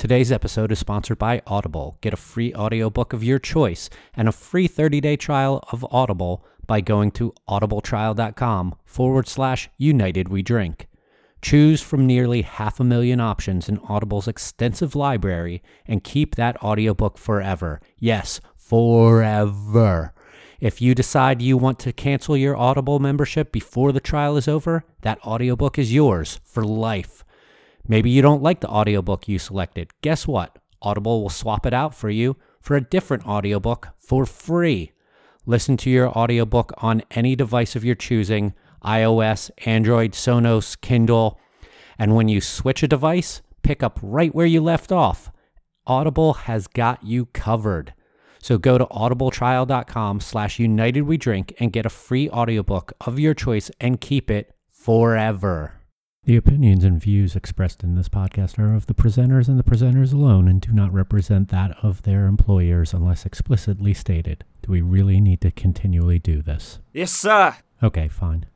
Today's episode is sponsored by Audible. Get a free audiobook of your choice and a free 30-day trial of Audible by going to audibletrial.com forward slash united we drink. Choose from nearly half a million options in Audible's extensive library and keep that audiobook forever. Yes, forever. If you decide you want to cancel your Audible membership before the trial is over, that audiobook is yours for life. Maybe you don't like the audiobook you selected. Guess what? Audible will swap it out for you for a different audiobook for free. Listen to your audiobook on any device of your choosing iOS, Android, Sonos, Kindle. And when you switch a device, pick up right where you left off. Audible has got you covered. So go to audibletrial.com slash united we drink and get a free audiobook of your choice and keep it forever. The opinions and views expressed in this podcast are of the presenters and the presenters alone and do not represent that of their employers unless explicitly stated. Do we really need to continually do this? Yes, sir. Okay, fine.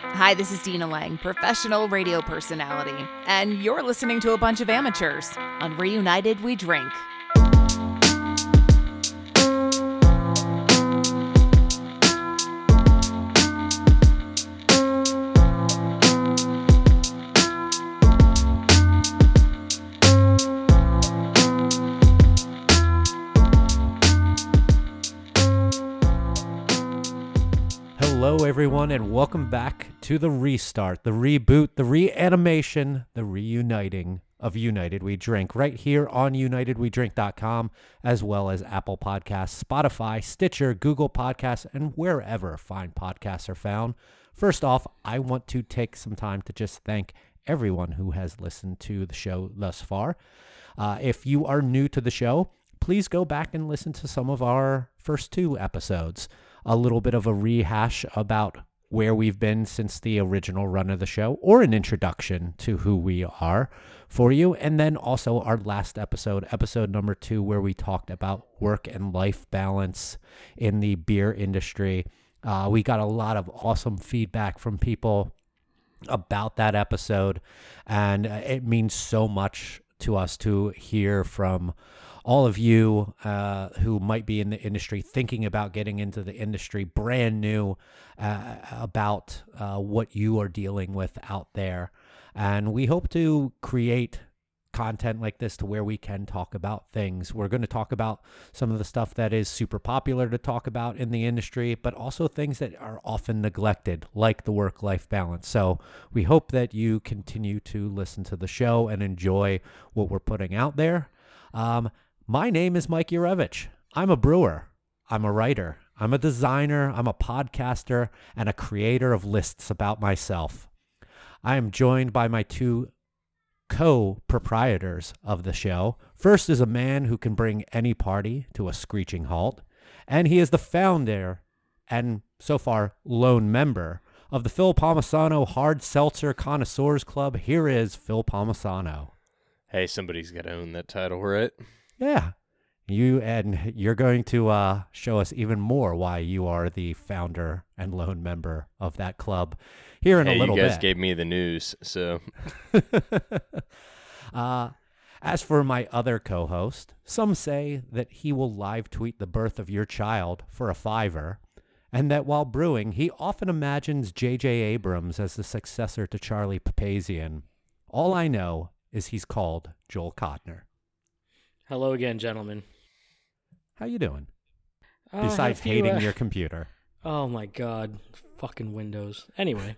Hi, this is Dina Lang, professional radio personality, and you're listening to a bunch of amateurs on Reunited We Drink. Hello, everyone, and welcome back to the restart, the reboot, the reanimation, the reuniting of United We Drink right here on UnitedWeDrink.com, as well as Apple Podcasts, Spotify, Stitcher, Google Podcasts, and wherever fine podcasts are found. First off, I want to take some time to just thank everyone who has listened to the show thus far. Uh, if you are new to the show, please go back and listen to some of our first two episodes. A little bit of a rehash about where we've been since the original run of the show, or an introduction to who we are for you. And then also our last episode, episode number two, where we talked about work and life balance in the beer industry. Uh, we got a lot of awesome feedback from people about that episode, and it means so much to us to hear from all of you uh, who might be in the industry, thinking about getting into the industry, brand new, uh, about uh, what you are dealing with out there. And we hope to create content like this to where we can talk about things. We're going to talk about some of the stuff that is super popular to talk about in the industry, but also things that are often neglected, like the work life balance. So we hope that you continue to listen to the show and enjoy what we're putting out there. Um, my name is Mike Yurevich. I'm a brewer. I'm a writer. I'm a designer. I'm a podcaster and a creator of lists about myself. I am joined by my two co proprietors of the show. First is a man who can bring any party to a screeching halt, and he is the founder and so far lone member of the Phil Palmisano Hard Seltzer Connoisseurs Club. Here is Phil Palmisano. Hey, somebody's got to own that title, right? Yeah. You and you're going to uh, show us even more why you are the founder and lone member of that club here in hey, a little bit. you guys bit. gave me the news, so uh, as for my other co host, some say that he will live tweet the birth of your child for a fiver, and that while brewing, he often imagines J.J. Abrams as the successor to Charlie Papazian. All I know is he's called Joel Cotner. Hello again, gentlemen. How you doing? Uh, I had a Besides few, hating uh, your computer. Oh my god, fucking Windows. Anyway,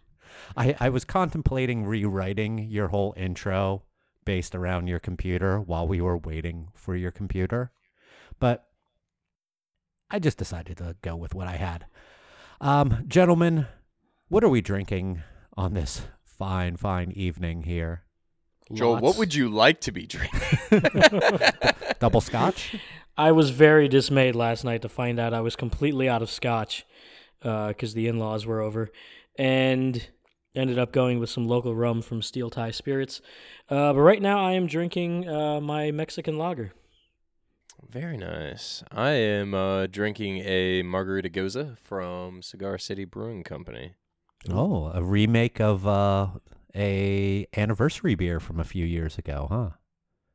I, I was contemplating rewriting your whole intro based around your computer while we were waiting for your computer, but I just decided to go with what I had. Um, gentlemen, what are we drinking on this fine, fine evening here? Joel, what would you like to be drinking? Double scotch? I was very dismayed last night to find out I was completely out of scotch because the in-laws were over, and ended up going with some local rum from Steel Tie Spirits. Uh, but right now, I am drinking uh, my Mexican lager. Very nice. I am uh, drinking a Margarita Gose from Cigar City Brewing Company. Oh, a remake of uh, a anniversary beer from a few years ago, huh?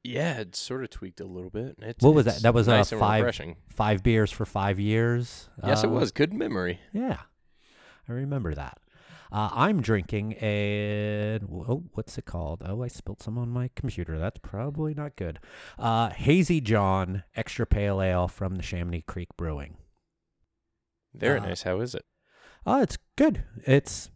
Yeah, it sort of tweaked a little bit. It's, What was that? That was, uh, nice and five-. Five beers for five years. Yes, it Uh, was. Good memory. Yeah, I remember that. Uh, I'm drinking a oh, what's it called? Oh, I spilled some on my computer. That's probably not good. Uh, Hazy John Extra Pale Ale from the Chamonix Creek Brewing. Very Uh, nice. How is it? Oh, it's good. It's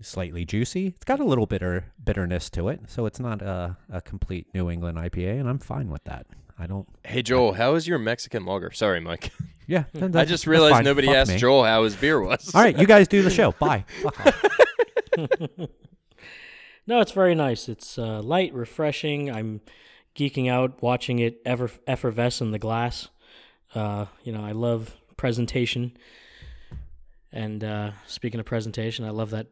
slightly juicy. It's got a little bitter bitterness to it, so it's not a, a complete New England IPA, and I'm fine with that. I don't. Hey Joel, how is your Mexican lager? Sorry, Mike. Yeah, I just realized nobody Fuck asked me. Joel how his beer was. All right, you guys do the show. Bye. No, it's very nice. It's uh, light, refreshing. I'm geeking out watching it ever effervesce in the glass. Uh, you know, I love presentation. And uh, speaking of presentation, I love that.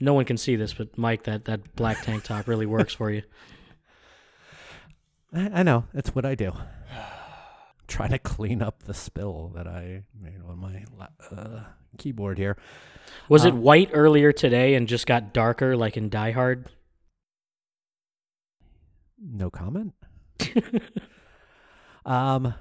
No one can see this, but Mike, that, that black tank top really works for you. I I know. It's what I do. Trying to clean up the spill that I made on my uh, keyboard here. Was it Um, white earlier today and just got darker, like in Die Hard? No comment. um,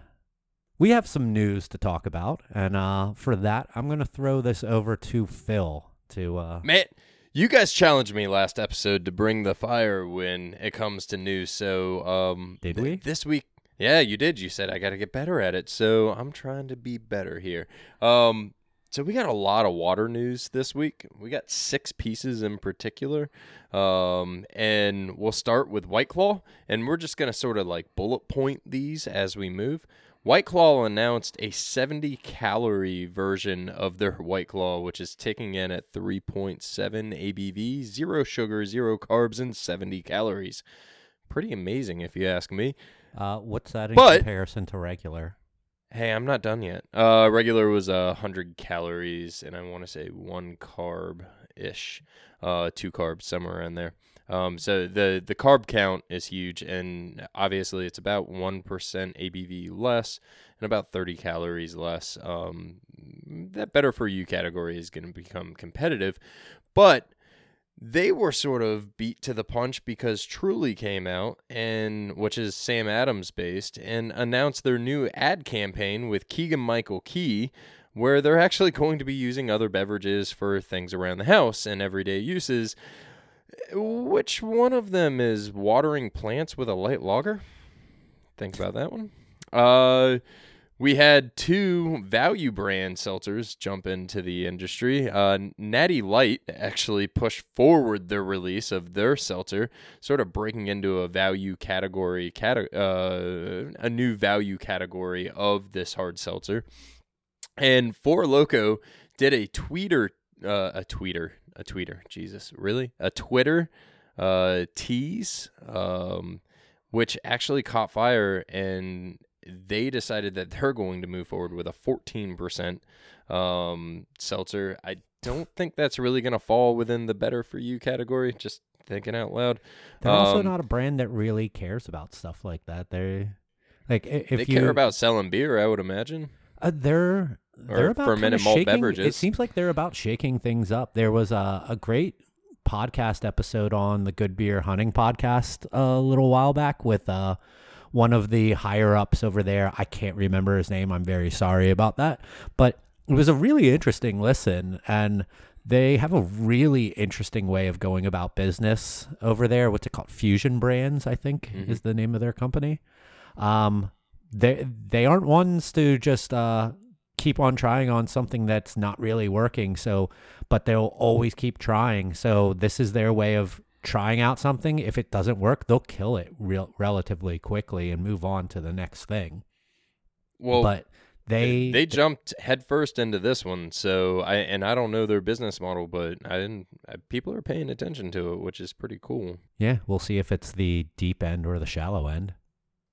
we have some news to talk about, and uh, for that, I'm going to throw this over to Phil to. Uh, Man, you guys challenged me last episode to bring the fire when it comes to news. So, um, Did we? this week? Yeah, you did. You said I got to get better at it. So I'm trying to be better here. Um, so we got a lot of water news this week. We got six pieces in particular. Um, and we'll start with White Claw, and we're just gonna sort of like bullet point these as we move. White Claw announced a 70 calorie version of their White Claw, which is ticking in at 3.7 ABV, zero sugar, zero carbs, and 70 calories. Pretty amazing, if you ask me. uh, what's that in But- comparison to regular? Hey, I'm not done yet. Uh, regular was a hundred calories, and I want to say one carb ish, uh, two carbs somewhere in there. Um, so the the carb count is huge, and obviously it's about one percent ABV less and about thirty calories less. Um, that better for you category is going to become competitive, but they were sort of beat to the punch because Truly came out and which is Sam Adams based and announced their new ad campaign with Keegan Michael Key where they're actually going to be using other beverages for things around the house and everyday uses. Which one of them is watering plants with a light lager? Think about that one. Uh we had two value brand seltzers jump into the industry. Uh, Natty Light actually pushed forward the release of their seltzer, sort of breaking into a value category, cate- uh, a new value category of this hard seltzer. And Four Loco did a tweeter, uh, a tweeter, a tweeter. Jesus, really? A Twitter uh, tease, um, which actually caught fire and they decided that they're going to move forward with a 14% um, seltzer. I don't think that's really going to fall within the better for you category. Just thinking out loud. They're also Um, not a brand that really cares about stuff like that. They're like if they you care about selling beer, I would imagine. Uh, they're they're about fermented malt shaking, It seems like they're about shaking things up. There was a, a great podcast episode on the Good Beer Hunting podcast a little while back with uh, one of the higher ups over there. I can't remember his name. I'm very sorry about that, but it was a really interesting listen and. They have a really interesting way of going about business over there. What's it called? Fusion Brands, I think, Mhm. is the name of their company. Um, they they aren't ones to just uh, keep on trying on something that's not really working. So, but they'll always keep trying. So this is their way of trying out something. If it doesn't work, they'll kill it real relatively quickly and move on to the next thing. Well, but they they jumped headfirst into this one, so I and I don't know their business model, but I didn't. I, people are paying attention to it, which is pretty cool. yeah, we'll see if it's the deep end or the shallow end.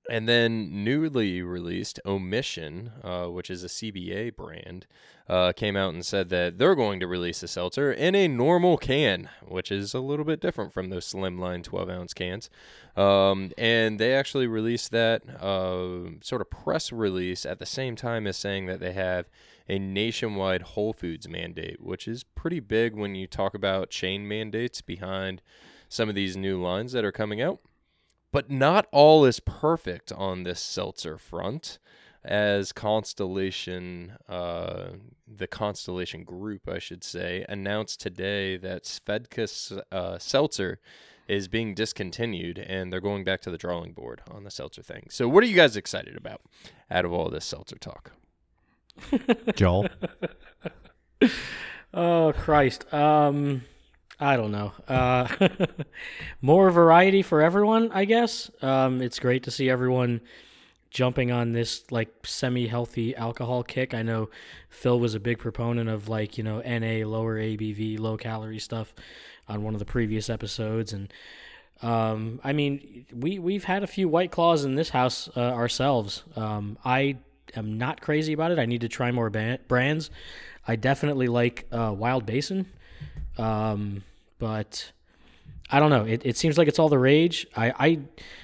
And then newly released Omission, uh, which is a CBA brand, uh, came out and said that they're going to release a seltzer in a normal can, which is a little bit different from those slimline 12 ounce cans. Um, and they actually released that uh, sort of press release at the same time as saying that they have a nationwide Whole Foods mandate, which is pretty big when you talk about chain mandates behind some of these new lines that are coming out. But not all is perfect on this seltzer front, as Constellation, uh, the Constellation Group, I should say, announced today that Svedka uh, Seltzer is being discontinued and they're going back to the drawing board on the seltzer thing. So, what are you guys excited about out of all this seltzer talk? Joel. Oh Christ. Um I don't know. Uh more variety for everyone, I guess. Um it's great to see everyone jumping on this like semi-healthy alcohol kick. I know Phil was a big proponent of like, you know, NA lower ABV, low calorie stuff on one of the previous episodes and um, I mean, we we've had a few white claws in this house uh, ourselves. Um, I am not crazy about it. I need to try more brands. I definitely like uh, Wild Basin, um, but I don't know. It, it seems like it's all the rage. I, I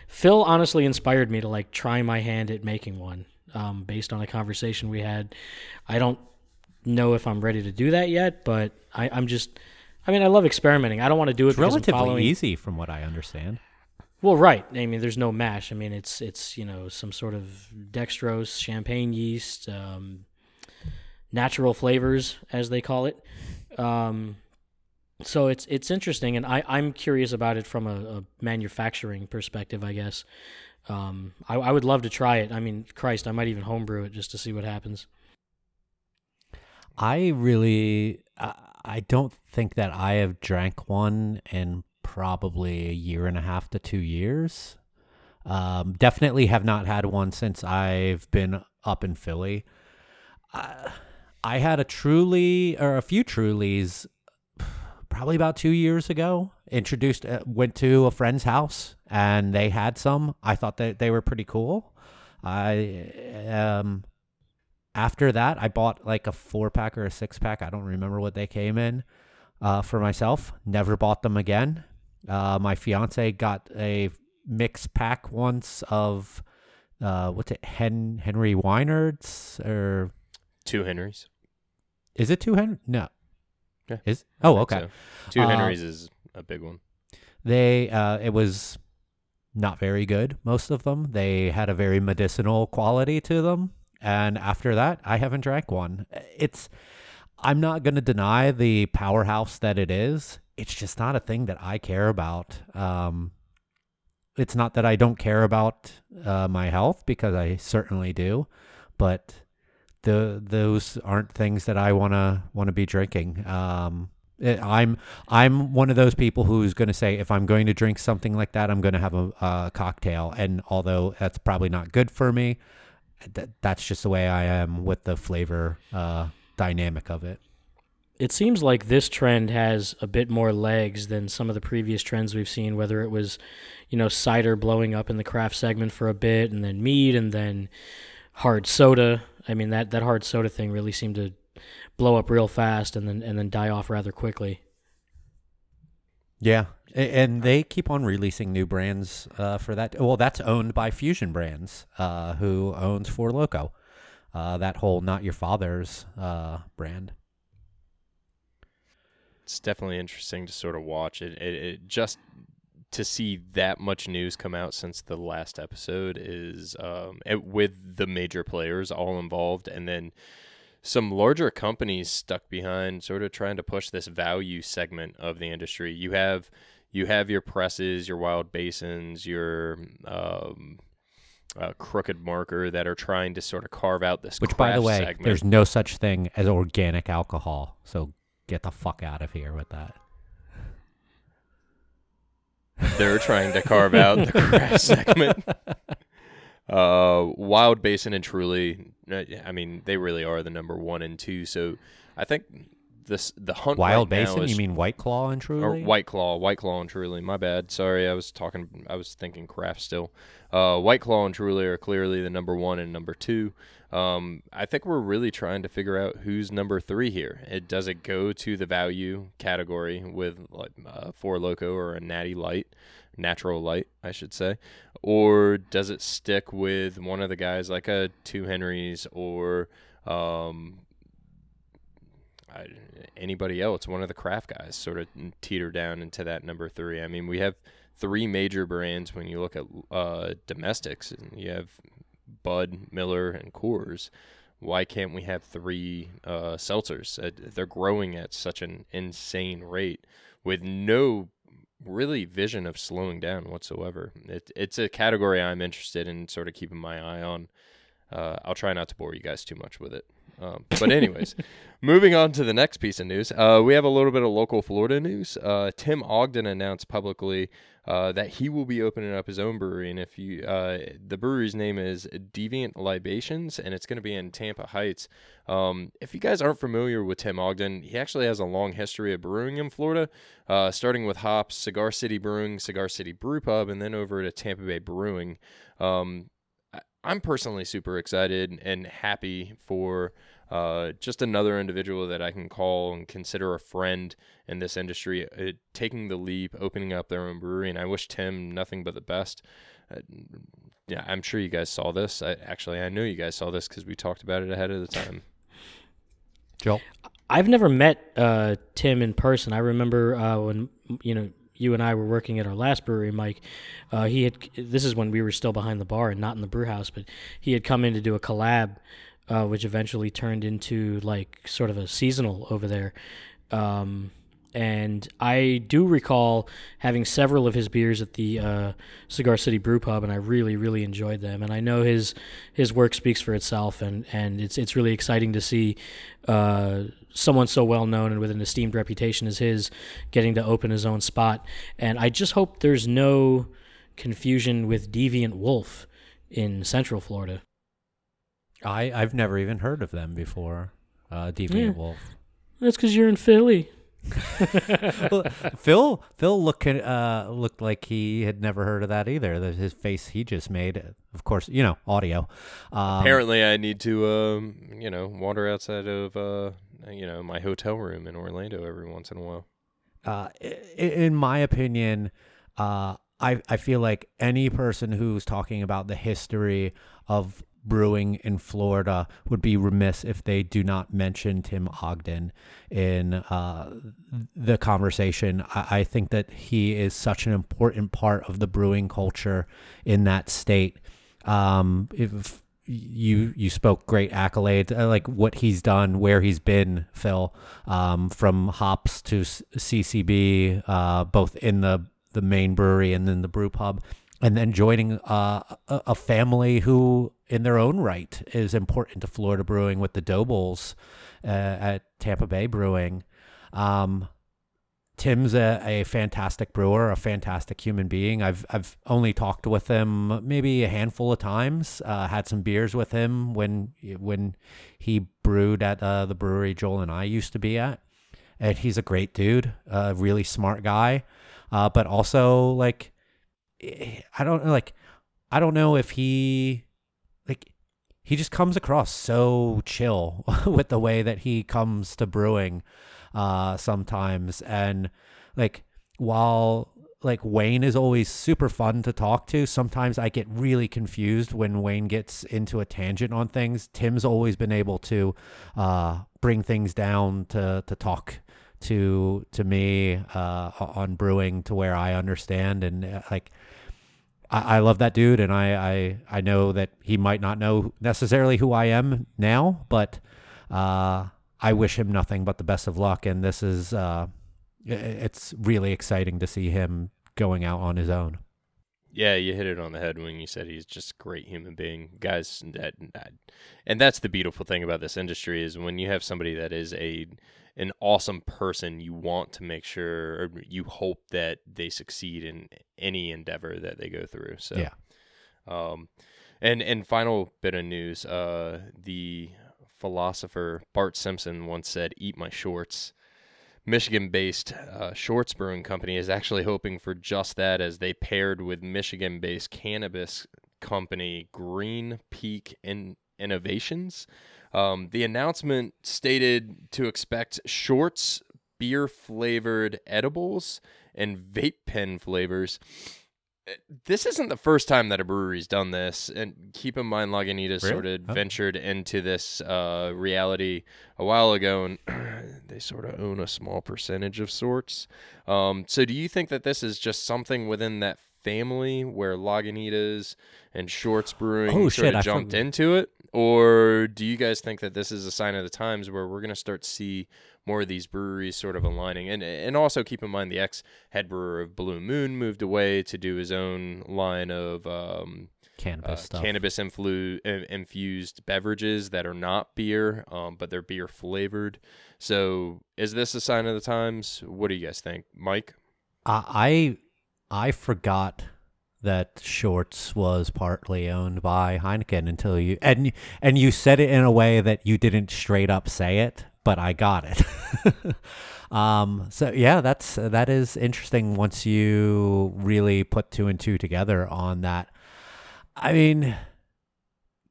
Phil honestly inspired me to like try my hand at making one um, based on a conversation we had. I don't know if I'm ready to do that yet, but I, I'm just. I mean, I love experimenting. I don't want to do it It's relatively following. easy from what I understand. Well, right. I mean, there's no mash. I mean, it's it's you know some sort of dextrose, champagne yeast, um, natural flavors as they call it. Um, so it's it's interesting, and I I'm curious about it from a, a manufacturing perspective, I guess. Um, I, I would love to try it. I mean, Christ, I might even homebrew it just to see what happens. I really, I I don't think that I have drank one in probably a year and a half to two years. Um, definitely have not had one since I've been up in Philly. Uh, I had a truly or a few trulies probably about two years ago. Introduced, uh, went to a friend's house and they had some. I thought that they were pretty cool. I um after that, I bought like a four pack or a six pack. I don't remember what they came in uh, for myself. Never bought them again. Uh, my fiance got a mix pack once of uh, what's it, Hen- Henry Weinhard's or Two Henrys. is it two Henry? No. Yeah, Is I oh okay. so. Two Uh, Henrys is a big one. They uh, it was not very good. Most of them they had a very medicinal quality to them, and after that, I haven't drank one. It's I'm not going to deny the powerhouse that it is. It's just not a thing that I care about. Um, it's not that I don't care about uh, my health because I certainly do, but the those aren't things that I want to be drinking. Um, it- I'm I'm one of those people who's going to say if I'm going to drink something like that, I'm going to have a, a cocktail. And although that's probably not good for me, th- that's just the way I am with the flavor uh, dynamic of it. It seems like this trend has a bit more legs than some of the previous trends we've seen, whether it was, you know, cider blowing up in the craft segment for a bit and then mead and then hard soda. I mean that, that hard soda thing really seemed to blow up real fast and then and then die off rather quickly. Yeah, and they keep on releasing new brands uh, for that. Well, that's owned by Fusion Brands, uh, who owns Four Loco. Uh, that whole not your father's uh, brand. It's definitely interesting to sort of watch it. It, it just to see that much news come out since the last episode is um, it, with the major players all involved, and then some larger companies stuck behind, sort of trying to push this value segment of the industry. You have you have your presses, your wild basins, your um, uh, crooked marker that are trying to sort of carve out this. Which, by the way, segment. there's no such thing as organic alcohol. So get the fuck out of here with that. They're trying to carve out the grass segment. Uh, Wild Basin and Truly, uh, I mean, they really are the number one and two. So I think this the hunt Wild right Basin? is- You mean White Claw and or Truly? White Claw, White Claw and Truly. My bad. Sorry, I was talking. I was thinking craft still. Uh, White Claw and Truly are clearly the number one and number two. Um, I think we're really trying to figure out who's number three here. It does it go to the value category with like uh, Four Loco or a Natty Light, Natural Light, I should say, or does it stick with one of the guys like a Two Henrys or um, I, anybody else, one of the craft guys, sort of teeter down into that number three. I mean, we have three major brands when you look at uh, domestics. And you have Bud, Miller, and Coors. Why can't we have three uh, seltzers? Uh, they're growing at such an insane rate with no really vision of slowing down whatsoever. It, it's a category I'm interested in sort of keeping my eye on. Uh, I'll try not to bore you guys too much with it. Um, but anyways, moving on to the next piece of news, uh, we have a little bit of local Florida news. Uh, Tim Ogden announced publicly uh, that he will be opening up his own brewery, and if you, uh, the brewery's name is Deviant Libations, and it's going to be in Tampa Heights. Um, if you guys aren't familiar with Tim Ogden, he actually has a long history of brewing in Florida, uh, starting with hops, Cigar City Brewing, Cigar City Brew Pub, and then over to Tampa Bay Brewing. Um, I'm personally super excited and happy for uh, just another individual that I can call and consider a friend in this industry, uh, taking the leap, opening up their own brewery. And I wish Tim nothing but the best. Uh, yeah, I'm sure you guys saw this. I, actually, I know you guys saw this because we talked about it ahead of the time. Joel? I've never met uh, Tim in person. I remember uh, when you know you and I were working at our last brewery, Mike, uh, he had. This is when we were still behind the bar and not in the brew house, but he had come in to do a collab, uh, which eventually turned into like sort of a seasonal over there. Um, and I do recall having several of his beers at the uh, Cigar City Brew Pub, and I really, really enjoyed them. And I know his his work speaks for itself, and, and it's it's really exciting to see uh, someone so well known and with an esteemed reputation as his getting to open his own spot. And I just hope there's no confusion with Deviant Wolf in Central Florida. I I've never even heard of them before. Uh, Deviant Yeah. Wolf. That's because you're in Philly. Well, Phil Phil look uh looked like he had never heard of that either. The, his face he just made, of course, you know, audio. Um, Apparently, I need to, um, you know, wander outside of, uh, you know, my hotel room in Orlando every once in a while. uh, in my opinion, uh, I I feel like any person who's talking about the history of brewing in Florida would be remiss if they do not mention Tim Ogden in uh, the conversation. I, I think that he is such an important part of the brewing culture in that state. Um, if you you spoke great accolades, I like what he's done, where he's been, Phil, um, from hops to CCB, uh, both in the the main brewery and then the brew pub, and then joining uh, a family who, in their own right, is important to Florida brewing with the Dobles uh, at Tampa Bay Brewing. Um, Tim's a, a fantastic brewer, a fantastic human being. I've I've only talked with him maybe a handful of times. Uh, had some beers with him when when he brewed at uh, the brewery Joel and I used to be at, and he's a great dude, a really smart guy, uh, but also like I don't like I don't know if he he just comes across so chill with the way that he comes to brewing uh sometimes. And like while like Wayne is always super fun to talk to sometimes I get really confused when Wayne gets into a tangent on things. Tim's always been able to uh bring things down to to talk to to me uh on brewing to where I understand. And uh, like I, I love that dude, and I, I I know that he might not know necessarily who I am now, but uh, I wish him nothing but the best of luck. And this is uh, it's really exciting to see him going out on his own. Yeah, you hit it on the head when you said he's just a great human being, guys. That, that and that's the beautiful thing about this industry is when you have somebody that is a an awesome person, you want to make sure, or you hope that they succeed in any endeavor that they go through. So, Yeah. Um, and and final bit of news, uh, the philosopher Bart Simpson once said, "Eat my shorts." Michigan-based uh, Short's Brewing Company is actually hoping for just that, as they paired with Michigan-based cannabis company Green Peak In- Innovations. Um, the announcement stated to expect shorts, beer-flavored edibles, and vape pen flavors this isn't the first time that a brewery's done this. And keep in mind, Lagunitas Really? sort of Oh. ventured into this uh, reality a while ago, and they sort of own a small percentage of sorts. Um, so, do you think that this is just something within that family where Lagunitas and Short's Brewing Oh, sort shit, of jumped forg- into it? Or do you guys think that this is a sign of the times where we're going to start to see more of these breweries sort of aligning? And and also keep in mind the ex head brewer of Blue Moon moved away to do his own line of um, Cannabis uh, stuff. cannabis influ- infused beverages that are not beer, um, but they're beer flavored. So is this a sign of the times? What do you guys think, Mike? I I forgot that Short's was partly owned by Heineken until you and and you said it in a way that you didn't straight up say it, but I got it. um so yeah, that's that is interesting once you really put two and two together on that. I mean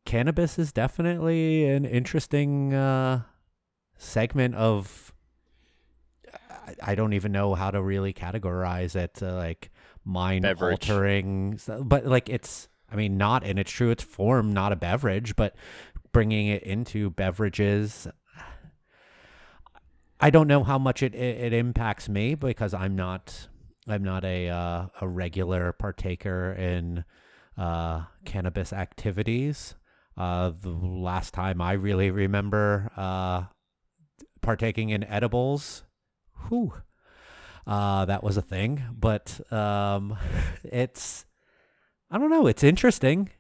cannabis is definitely an interesting uh segment of I- don't even know how to really categorize it. Uh, like mind altering, but like it's. I mean, not in its true its form, not a beverage, but bringing it into beverages. I don't know how much it, it, it impacts me because I'm not I'm not a uh, a regular partaker in uh, cannabis activities. Uh, the last time I really remember uh, partaking in edibles, whew, uh, that was a thing. But um, it's I don't know. It's interesting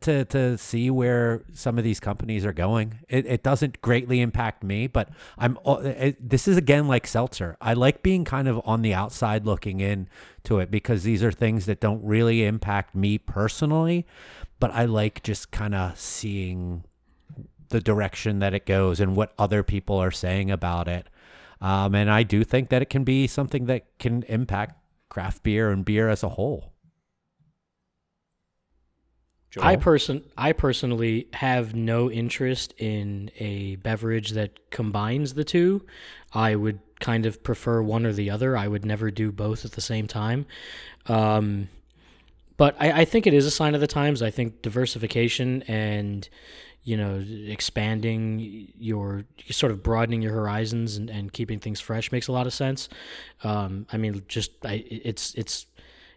to to see where some of these companies are going. It, it doesn't greatly impact me, but I'm. It, this is again like seltzer. I like being kind of on the outside looking in to it because these are things that don't really impact me personally, but I like just kind of seeing the direction that it goes and what other people are saying about it. Um, and I do think that it can be something that can impact craft beer and beer as a whole. I person I personally have no interest in a beverage that combines the two. I would kind of prefer one or the other. I would never do both at the same time. Um, but I, I think it is a sign of the times. I think diversification and you know expanding your sort of broadening your horizons and, and keeping things fresh makes a lot of sense. Um, I mean, just I, it's it's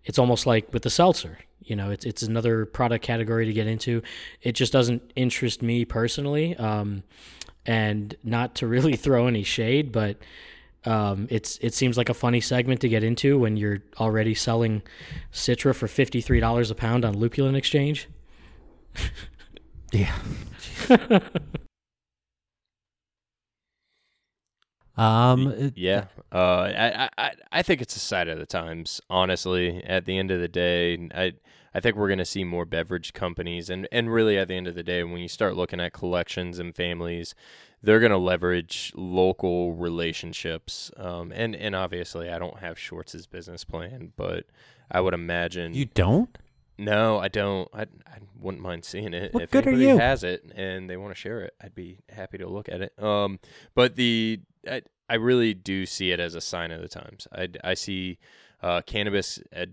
it's almost like with the seltzer. You know, it's it's another product category to get into. It just doesn't interest me personally. Um, and not to really throw any shade, but um, it's it seems like a funny segment to get into when you're already selling Citra for fifty three dollars a pound on Lupulin Exchange. Yeah. um. Yeah, uh, I, I I think it's a sign of the times. Honestly, at the end of the day, I I think we're gonna see more beverage companies, and and really at the end of the day, when you start looking at collections and families, they're gonna leverage local relationships. Um, and and obviously, I don't have Short's business plan, but I would imagine You don't? No, I don't. I, I wouldn't mind seeing it. What if good are anybody you? has it and they want to share it, I'd be happy to look at it. Um, but the I, I really do see it as a sign of the times. I, I see uh, cannabis uh,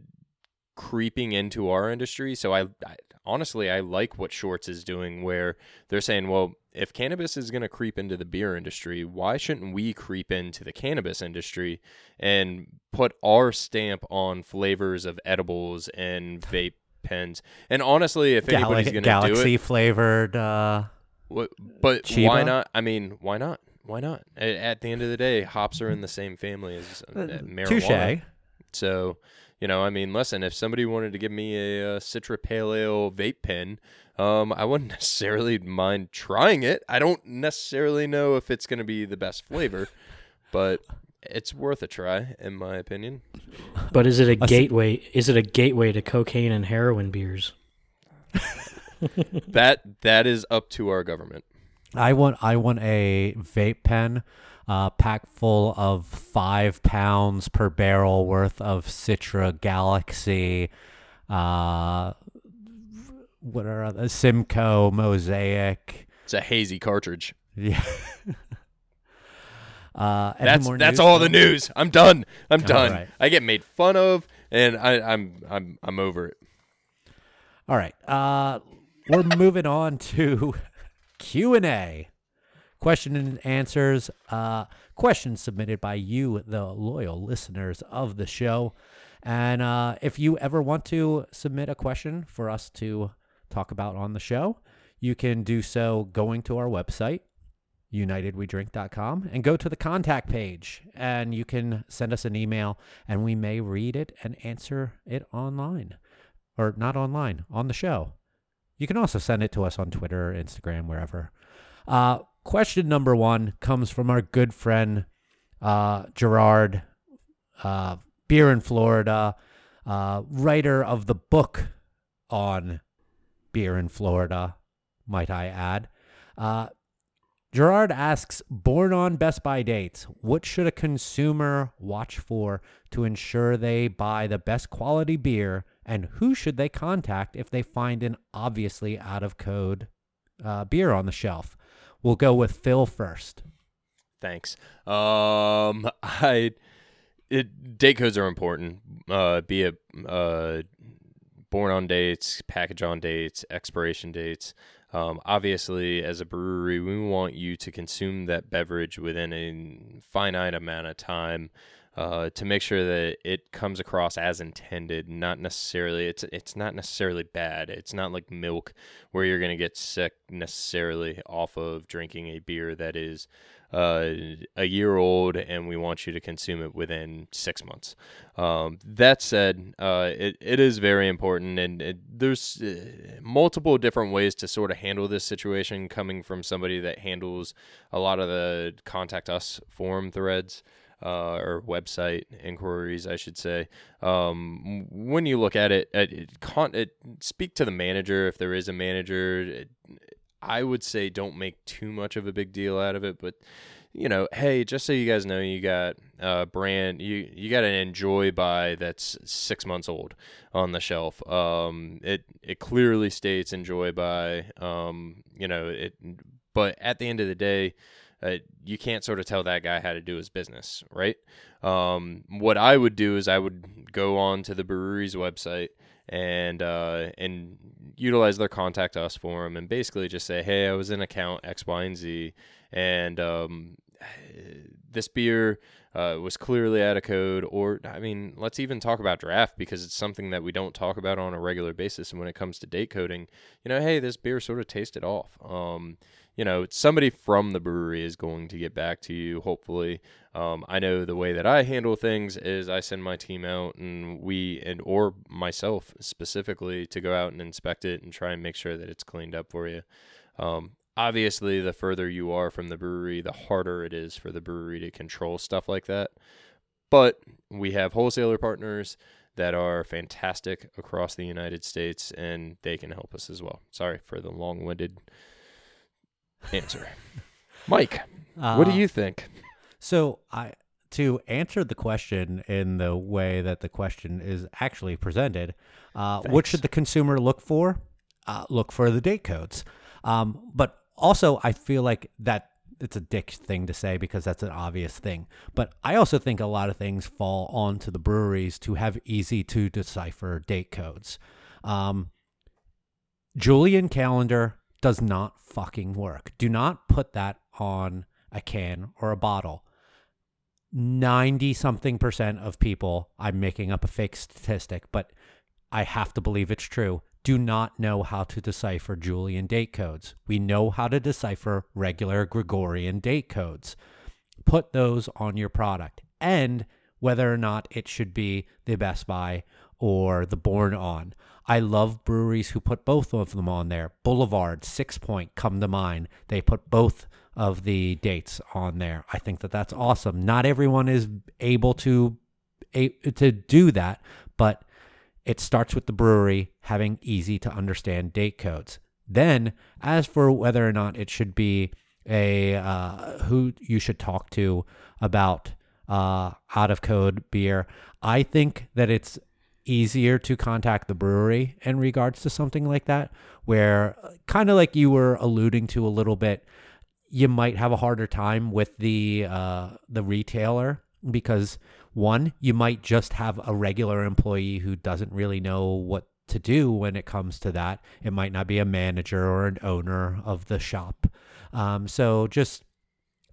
creeping into our industry. So I, I honestly I like what Short's is doing, where they're saying, well, if cannabis is going to creep into the beer industry, why shouldn't we creep into the cannabis industry and put our stamp on flavors of edibles and vape pens? And honestly, if Gal- anybody's going to do galaxy it, flavored. Uh, wh- but Chiba? why not? I mean, why not? Why not? A- At the end of the day, hops are in the same family as uh, marijuana. touche. So, you know, I mean, listen, if somebody wanted to give me a, uh Citra Paleo vape pen, um, I wouldn't necessarily mind trying it. I don't necessarily know if it's going to be the best flavor, but it's worth a try, in my opinion. But is it a s- gateway? Is it a gateway to cocaine and heroin beers? that that is up to our government. I want I want a vape pen, uh, pack full of five pounds per barrel worth of Citra Galaxy, uh, what are other Simcoe Mosaic. It's a hazy cartridge. Yeah. uh, That's that's all the news. I'm done. I'm done. right. I get made fun of and I, I'm I'm I'm over it. All right. Uh, we're moving on to Q and A, question and answers. Uh, questions submitted by you, the loyal listeners of the show. And uh, if you ever want to submit a question for us to talk about on the show, you can do so going to our website, unitedwedrink.com, and go to the contact page. And you can send us an email, and we may read it and answer it online. Or not online, on the show. You can also send it to us on Twitter, Instagram, wherever. Uh, question number one comes from our good friend uh, Gerard, uh, Beer in Florida, uh, writer of the book on beer in Florida, might I add. Gerard asks, born on Best Buy dates, what should a consumer watch for to ensure they buy the best quality beer, and who should they contact if they find an obviously out of code uh, beer on the shelf? We'll go with Phil first. Thanks. Um, I it date codes are important. Uh, be it uh, born on dates, package on dates, expiration dates. Um, obviously, as a brewery, we want you to consume that beverage within a finite amount of time uh, to make sure that it comes across as intended. Not necessarily it's it's not necessarily bad. It's not like milk where you're gonna get sick necessarily off of drinking a beer that is uh, a year old, and we want you to consume it within six months. Um, that said, uh, it, it is very important, and it, there's uh, multiple different ways to sort of handle this situation coming from somebody that handles a lot of the contact us forum threads. Uh, or website inquiries, I should say. Um, when you look at it, it, it, con- it, speak to the manager if there is a manager. It, I would say don't make too much of a big deal out of it, but you know, hey, just so you guys know, you got a brand, you you got an Enjoy by that's six months old on the shelf. Um, it it clearly states Enjoy by, um, you know, it, but at the end of the day, uh, you can't sort of tell that guy how to do his business, right? Um, what I would do is I would go on to the brewery's website and uh, and utilize their contact us form and basically just say, hey, I was in account X, Y, and Z, and um, this beer uh, was clearly out of code. Or I mean, let's even talk about draft because it's something that we don't talk about on a regular basis. And when it comes to date coding, you know, hey, this beer sort of tasted off. Um, you know, somebody from the brewery is going to get back to you, hopefully. Um, I know the way that I handle things is I send my team out and we, and or myself specifically, to go out and inspect it and try and make sure that it's cleaned up for you. Um, obviously, the further you are from the brewery, the harder it is for the brewery to control stuff like that. But we have wholesaler partners that are fantastic across the United States, and they can help us as well. Sorry for the long winded answer. Mike, uh, what do uh, you think? So I to answer the question in the way that the question is actually presented, uh, what should the consumer look for? Uh, look for the date codes. Um, but also, I feel like that it's a dick thing to say because that's an obvious thing. But I also think a lot of things fall onto the breweries to have easy to decipher date codes. Um, Julian calendar does not fucking work. Do not put that on a can or a bottle. 90 something percent of people, I'm making up a fake statistic, but I have to believe it's true, do not know how to decipher Julian date codes. We know how to decipher regular Gregorian date codes. Put those on your product and whether or not it should be the Best Buy or the Born On. I love breweries who put both of them on there. Boulevard, Six Point come to mind. They put both of the dates on there. I think that that's awesome. Not everyone is able to to do that, but it starts with the brewery having easy to understand date codes. Then, as for whether or not it should be a uh, who you should talk to about uh, out of code beer, I think that it's easier to contact the brewery in regards to something like that, where kind of like you were alluding to a little bit, you might have a harder time with the uh, the retailer because One, you might just have a regular employee who doesn't really know what to do when it comes to that. It might not be a manager or an owner of the shop. Um, so just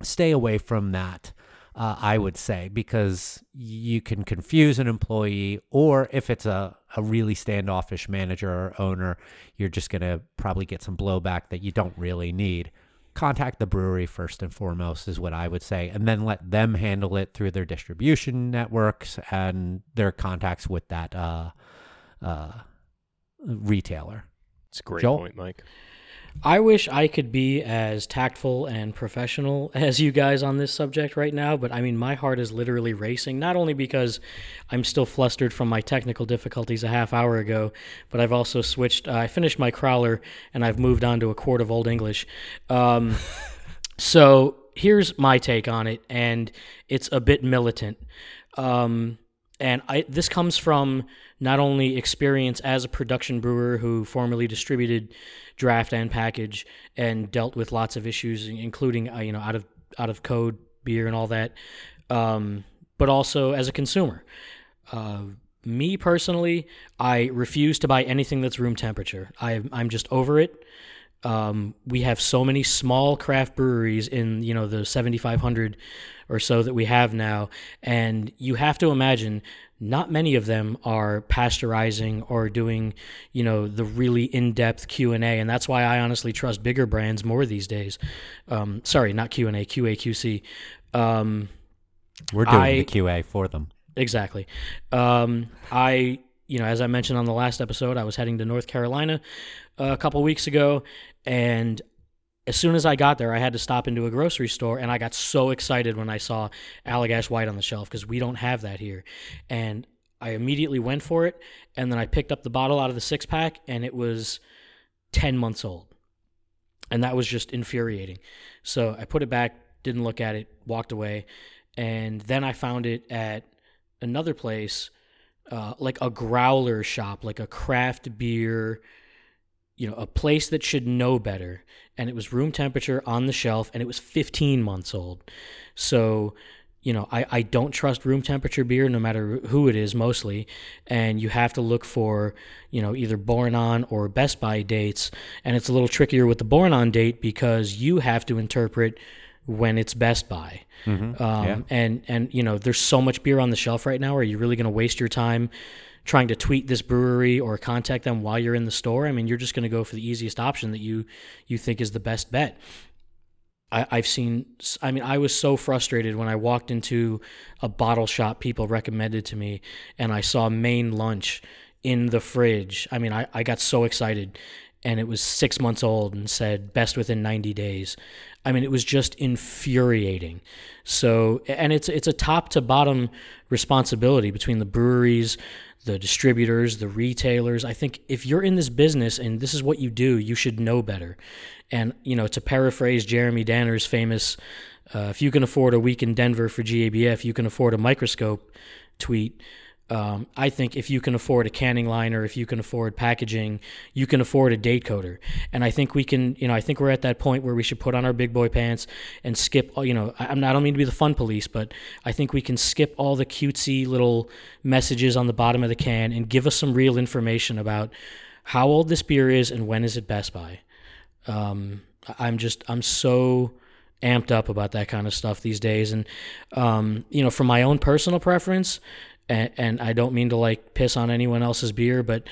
stay away from that. Uh, I would say because you can confuse an employee, or if it's a, a really standoffish manager or owner, you're just going to probably get some blowback that you don't really need contact the brewery first and foremost is what I would say, and then let them handle it through their distribution networks and their contacts with that uh, uh, retailer. It's a great Joel? point, Mike. I wish I could be as tactful and professional as you guys on this subject right now, but I mean, my heart is literally racing, not only because I'm still flustered from my technical difficulties a half hour ago, but I've also switched. Uh, I finished my crowler and I've moved on to a quart of Old English. Um, so here's my take on it, and it's a bit militant. Um, and I, this comes from not only experience as a production brewer who formerly distributed draft and package and dealt with lots of issues, including uh, you know out of out of code beer and all that, um, but also as a consumer. Uh, me personally, I refuse to buy anything that's room temperature. I, I'm just over it. Um, we have so many small craft breweries in you know the 7,500 or so that we have now, and you have to imagine not many of them are pasteurizing or doing you know the really in-depth q&a and that's why i honestly trust bigger brands more these days. Um, sorry not q&a qa qc um, We're doing I- the QA for them. exactly. Um, i you know as i mentioned on the last episode i was heading to north carolina uh, a couple weeks ago and as soon as I got there, I had to stop into a grocery store, and I got so excited when I saw Allagash White on the shelf because we don't have that here. And I immediately went for it, and then I picked up the bottle out of the six pack, and it was 10 months old. And that was just infuriating. So I put it back, didn't look at it, walked away, and then I found it at another place, uh, like a growler shop, like a craft beer you know, a place that should know better. And it was room temperature on the shelf and it was 15 months old. So, you know, I, I don't trust room temperature beer no matter who it is mostly. And you have to look for, you know, either born on or best by dates. And it's a little trickier with the born on date because you have to interpret when it's best by. Um, Yeah. And, and, you know, there's so much beer on the shelf right now. Are you really going to waste your time trying to tweet this brewery or contact them while you're in the store. I mean, you're just going to go for the easiest option that you you think is the best bet. I, I've seen. I mean, I was so frustrated when I walked into a bottle shop people recommended to me, and I saw Maine Lunch in the fridge. I mean, I, I got so excited, and it was six months old and said best within 90 days. I mean, it was just infuriating. So, and it's it's a top to bottom responsibility between the breweries, the distributors, the retailers. I think if you're in this business and this is what you do, you should know better. And you know, to paraphrase Jeremy Danner's famous, uh, "If you can afford a week in Denver for GABF, you can afford a microscope." Tweet. Um, I think if you can afford a canning liner, if you can afford packaging, you can afford a date coder. And I think we can, you know, I think we're at that point where we should put on our big boy pants and skip, you know, I, I don't mean to be the fun police, but I think we can skip all the cutesy little messages on the bottom of the can and give us some real information about how old this beer is and when is it best by. Um, I'm just, I'm so amped up about that kind of stuff these days. And, um, you know, from my own personal preference, and, and I don't mean to like piss on anyone else's beer, but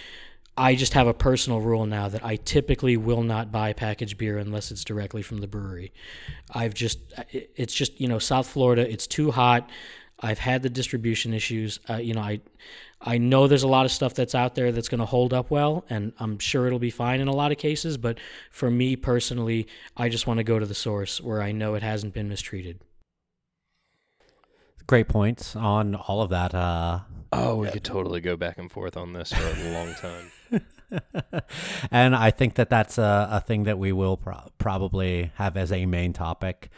I just have a personal rule now that I typically will not buy packaged beer unless it's directly from the brewery. I've just, it's just, you know, South Florida, it's too hot. I've had the distribution issues. Uh, you know, I, I know there's a lot of stuff that's out there that's going to hold up well, and I'm sure it'll be fine in a lot of cases. But for me personally, I just want to go to the source where I know it hasn't been mistreated. Great points on all of that. Uh, Oh, we could totally go back and forth on this for a long time. and I think that that's a, a thing that we will pro- probably have as a main topic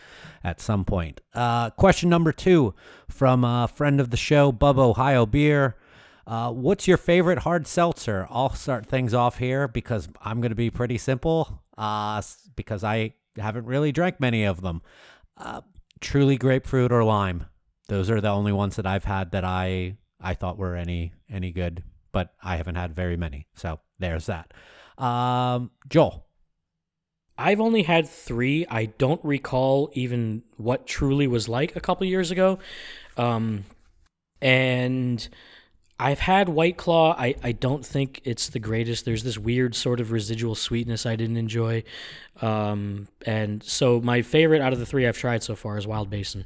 at some point. Uh, question number two from a friend of the show, Bub Ohio Beer. Uh, what's your favorite hard seltzer? I'll start things off here because I'm going to be pretty simple uh, because I haven't really drank many of them. Uh, truly grapefruit or lime. Those are the only ones that I've had that I I thought were any any good, but I haven't had very many. So there's that. Um, Joel. I've only had three. I don't recall even what Truly was like a couple years ago. Um, and I've had White Claw. I, I don't think it's the greatest. There's this weird sort of residual sweetness I didn't enjoy. Um, and so my favorite out of the three I've tried so far is Wild Basin.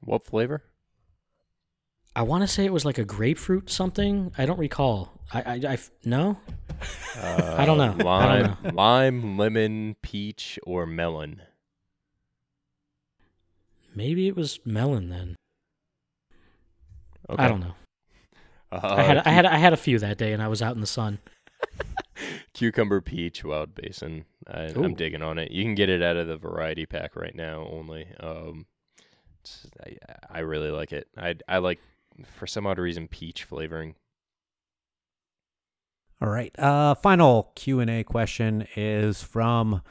What flavor? I want to say it was like a grapefruit something. I don't recall. I, I, I no. Uh, I don't know. Lime, don't lime, lemon, peach, or melon. Maybe it was melon then. Okay. I don't know. Uh, I had I had I had a few that day, and I was out in the sun. cucumber peach wild basin. I, I'm digging on it. You can get it out of the variety pack right now only. Um, it's- I, I really like it. I I like for some odd reason peach flavoring. All right. Uh, final Q and A question is from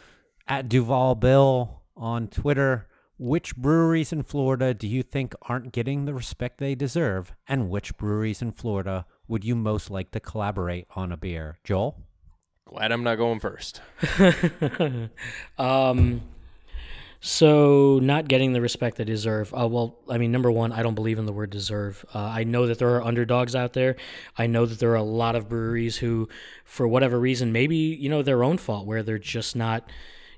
at Duval Bill on Twitter. Which breweries in Florida do you think aren't getting the respect they deserve, and which breweries in Florida would you most like to collaborate on a beer? Joel. Glad I'm not going first. um, so not getting the respect they deserve. Uh, well, I mean, number one, I don't believe in the word deserve. Uh, I know that there are underdogs out there. I know that there are a lot of breweries who, for whatever reason, maybe you know their own fault, where they're just not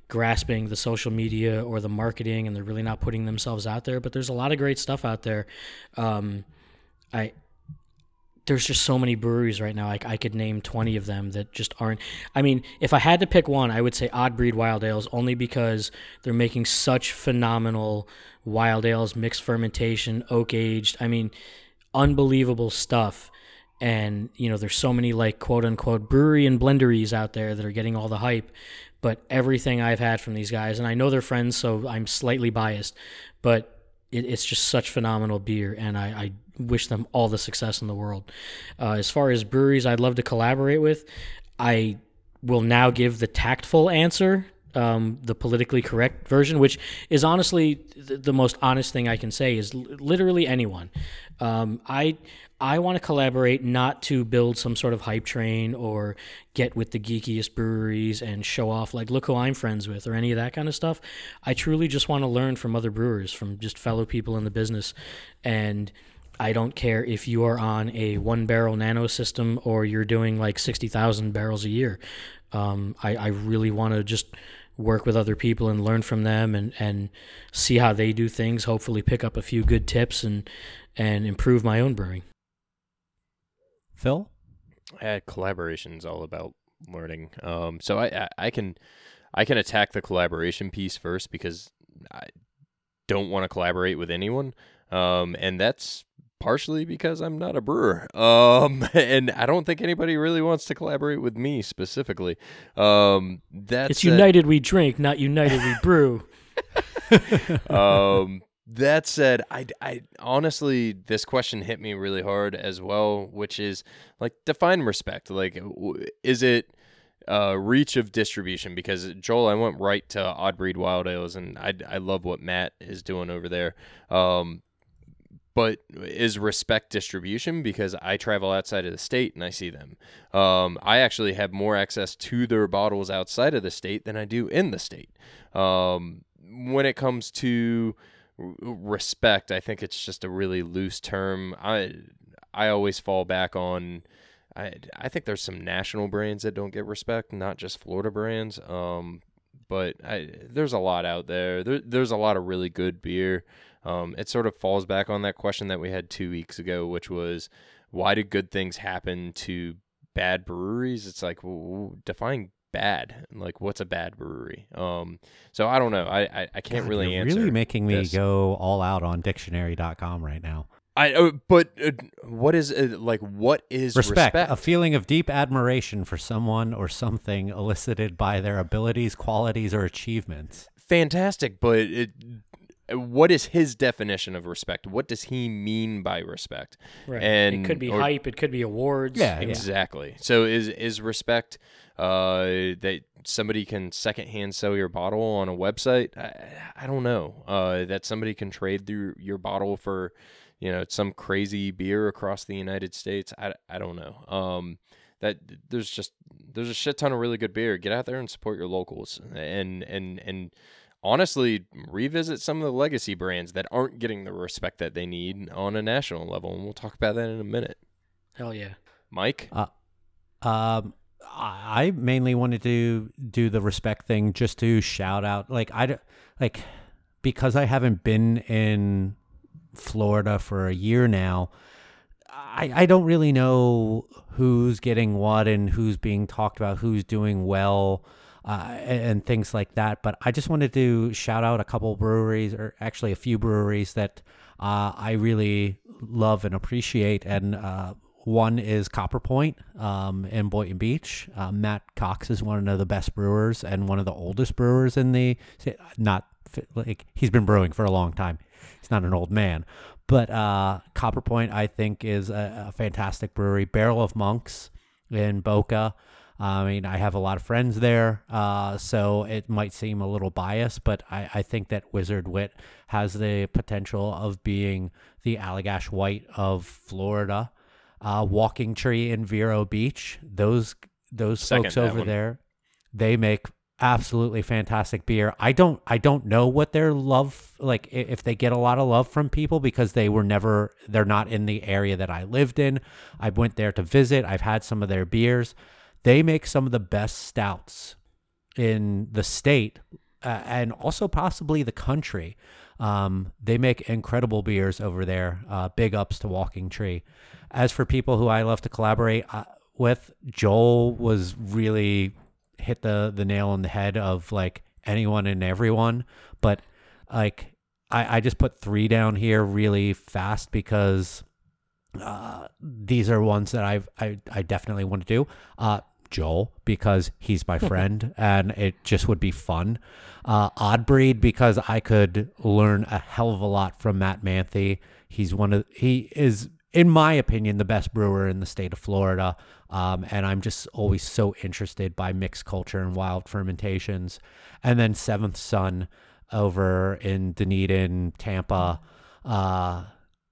grasping the social media or the marketing, and they're really not putting themselves out there. But there's a lot of great stuff out there. Um, I there's just so many breweries right now. Like I could name 20 of them that just aren't. I mean, if I had to pick one, I would say Odd Breed Wild Ales, only because they're making such phenomenal wild ales, mixed fermentation, oak aged. I mean, unbelievable stuff. And you know, there's so many like quote unquote brewery and blenderies out there that are getting all the hype. But everything I've had from these guys, and I know they're friends, so I'm slightly biased, but it, it's just such phenomenal beer, and I, I wish them all the success in the world. Uh, as far as breweries I'd love to collaborate with, I will now give the tactful answer, um, the politically correct version, which is honestly th- the most honest thing I can say is l- literally anyone. Um, I I want to collaborate not to build some sort of hype train or get with the geekiest breweries and show off like look who I'm friends with or any of that kind of stuff. I truly just want to learn from other brewers, from just fellow people in the business, and I don't care if you are on a one barrel nano system or you're doing like 60,000 barrels a year. Um, I, I really want to just work with other people and learn from them and, and see how they do things, hopefully pick up a few good tips and, and improve my own brewing. Phil. Uh, collaboration's all about learning. Um, so I, I I can I can attack the collaboration piece first because I don't want to collaborate with anyone. Um, and that's partially because I'm not a brewer. Um, and I don't think anybody really wants to collaborate with me specifically. Um, that's It's united we drink, not united we brew. um, that said, I, I honestly, this question hit me really hard as well, which is like define respect. Like, w- is it uh, reach of distribution? Because Joel, I went right to Odd Breed Wild Ales, and I, I love what Matt is doing over there. Um, but is respect distribution because I travel outside of the state and I see them. Um, I actually have more access to their bottles outside of the state than I do in the state. Um, when it comes to respect, I think it's just a really loose term. I I always fall back on. I I think there's some national brands that don't get respect, not just Florida brands. Um, but I, there's a lot out there. there. There's a lot of really good beer. Um, it sort of falls back on that question that we had two weeks ago, which was why do good things happen to bad breweries? It's like well, define bad. Like what's a bad brewery? Um, so I don't know. I I, I can't God, really you're answer. Really making me this. go all out on dictionary.com right now. I uh, but uh, what is uh, like what is Respect, respect? a feeling of deep admiration for someone or something elicited by their abilities, qualities, or achievements. Fantastic, but it, what is his definition of respect? What does he mean by respect? Right. And it could be or- hype. It could be awards. Yeah, Exactly. So is is respect uh, that somebody can secondhand sell your bottle on a website? I, I don't know. Uh, that somebody can trade through your bottle for, you know, some crazy beer across the United States. I, I don't know. Um, that there's just there's a shit ton of really good beer. Get out there and support your locals and and and honestly revisit some of the legacy brands that aren't getting the respect that they need on a national level. And we'll talk about that in a minute. Hell yeah. Mike. Um, I I mainly wanted to do the respect thing just to shout out, like I, d- like, because I haven't been in Florida for a year now. I, I don't really know who's getting what and who's being talked about, who's doing well, uh, and, things like that. But I just wanted to shout out a couple breweries, or actually a few breweries that uh, I really love and appreciate. And uh, one is Copper Point um, in Boynton Beach. Uh, Matt Cox is one of the best brewers and one of the oldest brewers in the not like he's been brewing for a long time. He's not an old man, but uh, Copper Point I think is a, a fantastic brewery. Barrel of Monks in Boca. I mean, I have a lot of friends there, uh, so it might seem a little biased, but I, I think that Wizard Wit has the potential of being the Allagash White of Florida uh, Walking Tree in Vero Beach. Those those Second folks over there, they make absolutely fantastic beer. I don't I don't know what their love like if they get a lot of love from people because they were never they're not in the area that I lived in. I went there to visit. I've had some of their beers. They make some of the best stouts in the state uh, and also possibly the country. Um, they make incredible beers over there. Uh, big ups to Walking Tree. As for people who I love to collaborate uh, with, Joel was really hit the the nail on the head of like anyone and everyone. But like I, I just put three down here really fast because uh, these are ones that I've I, I definitely want to do. Uh, Joel because he's my friend and it just would be fun. Uh, Oddbreed because I could learn a hell of a lot from Matt Manthe. He's one of he is in my opinion the best brewer in the state of Florida. Um, and I'm just always so interested by mixed culture and wild fermentations. And then Seventh Sun over in Dunedin, Tampa. Uh,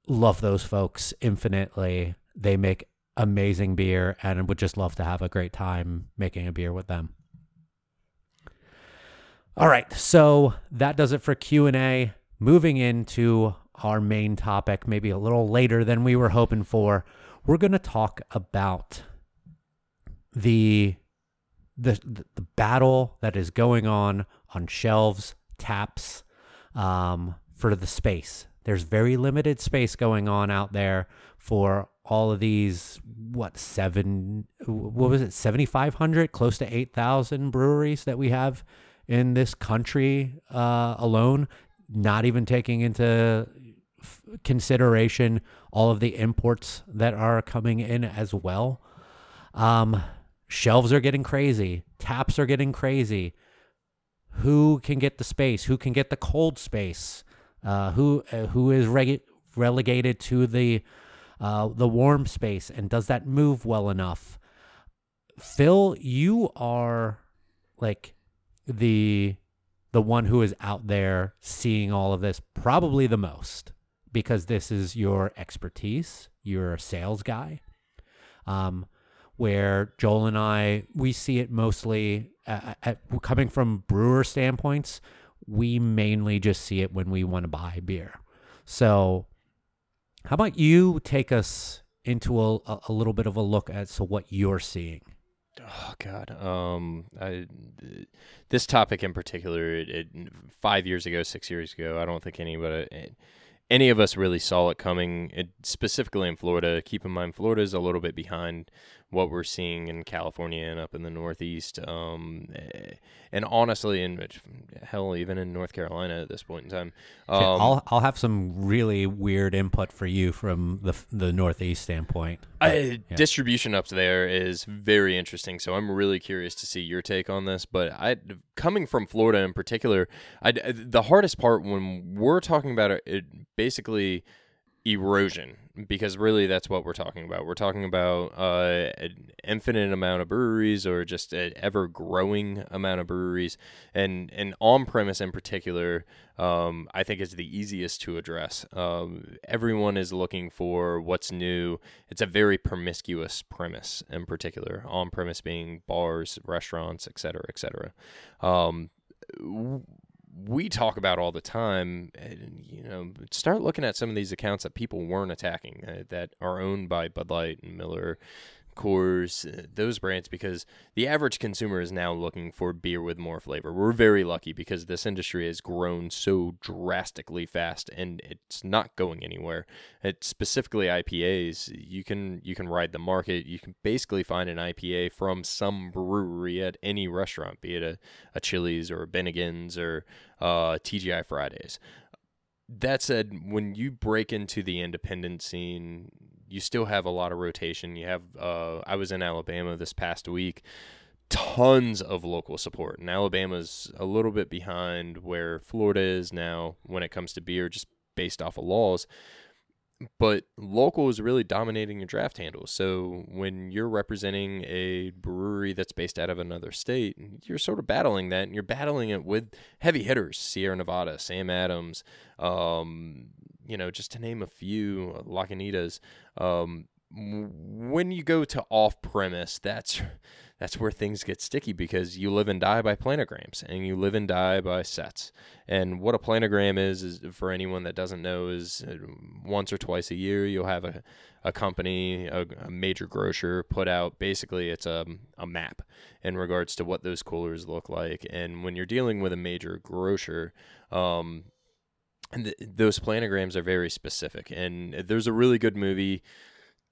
love those folks infinitely. They make amazing beer and would just love to have a great time making a beer with them. All right, so that does it for Q&A. Moving into our main topic, maybe a little later than we were hoping for. We're going to talk about the the the battle that is going on on shelves, taps, um, for the space. There's very limited space going on out there for all of these. What seven? What was it? Seventy five hundred, close to eight thousand breweries that we have in this country uh, alone. Not even taking into f- consideration all of the imports that are coming in as well. Um, shelves are getting crazy. Taps are getting crazy. Who can get the space? Who can get the cold space? Uh, who uh, who is reg- relegated to the uh, the warm space? And does that move well enough? Phil, you are like the the one who is out there seeing all of this probably the most because this is your expertise. You're a sales guy. Um, where Joel and I we see it mostly at, at coming from brewer standpoints. We mainly just see it when we want to buy beer. So, how about you take us into a, a- little bit of a look at so what you're seeing? Oh God. Um, I, this topic in particular, it, it, five years ago, six years ago, I don't think anybody, any of us really saw it coming. It, specifically in Florida. Keep in mind, Florida is a little bit behind what we're seeing in California and up in the Northeast. Um, eh, and honestly, in hell, even in North Carolina at this point in time. Um, I'll I'll have some really weird input for you from the the Northeast standpoint. But, I, yeah. Distribution up there is very interesting, so I'm really curious to see your take on this. But I, coming from Florida in particular, I, the hardest part when we're talking about it, it basically erosion because really that's what we're talking about. We're talking about uh, an infinite amount of breweries or just an ever growing amount of breweries, and and on premise in particular, um, I think is the easiest to address. Um, everyone is looking for what's new. It's a very promiscuous premise in particular. On premise being bars, restaurants, etc., etc. Um, we talk about all the time. And, you know, start looking at some of these accounts that people weren't attacking uh, that are owned by Bud Light and Miller Coors, uh, those brands, because the average consumer is now looking for beer with more flavor. We're very lucky because this industry has grown so drastically fast, and it's not going anywhere. It's specifically IPAs. You can you can ride the market. You can basically find an IPA from some brewery at any restaurant, be it a, a Chili's or a Bennigan's or uh, TGI Fridays that said, when you break into the independent scene, you still have a lot of rotation. You have uh, I was in Alabama this past week. Tons of local support. And Alabama's a little bit behind where Florida is now when it comes to beer, just based off of laws but local is really dominating your draft handles. So when you're representing a brewery that's based out of another state, you're sort of battling that, and you're battling it with heavy hitters: Sierra Nevada, Sam Adams, um, you know, just to name a few, uh, Lagunitas. Um, when you go to off premise, that's that's where things get sticky because you live and die by planograms and you live and die by sets. And what a planogram is, is for anyone that doesn't know, is uh, once or twice a year you'll have a, a company, a, a major grocer put out basically it's a, a map in regards to what those coolers look like. And when you're dealing with a major grocer, um, and th- those planograms are very specific. And there's a really good movie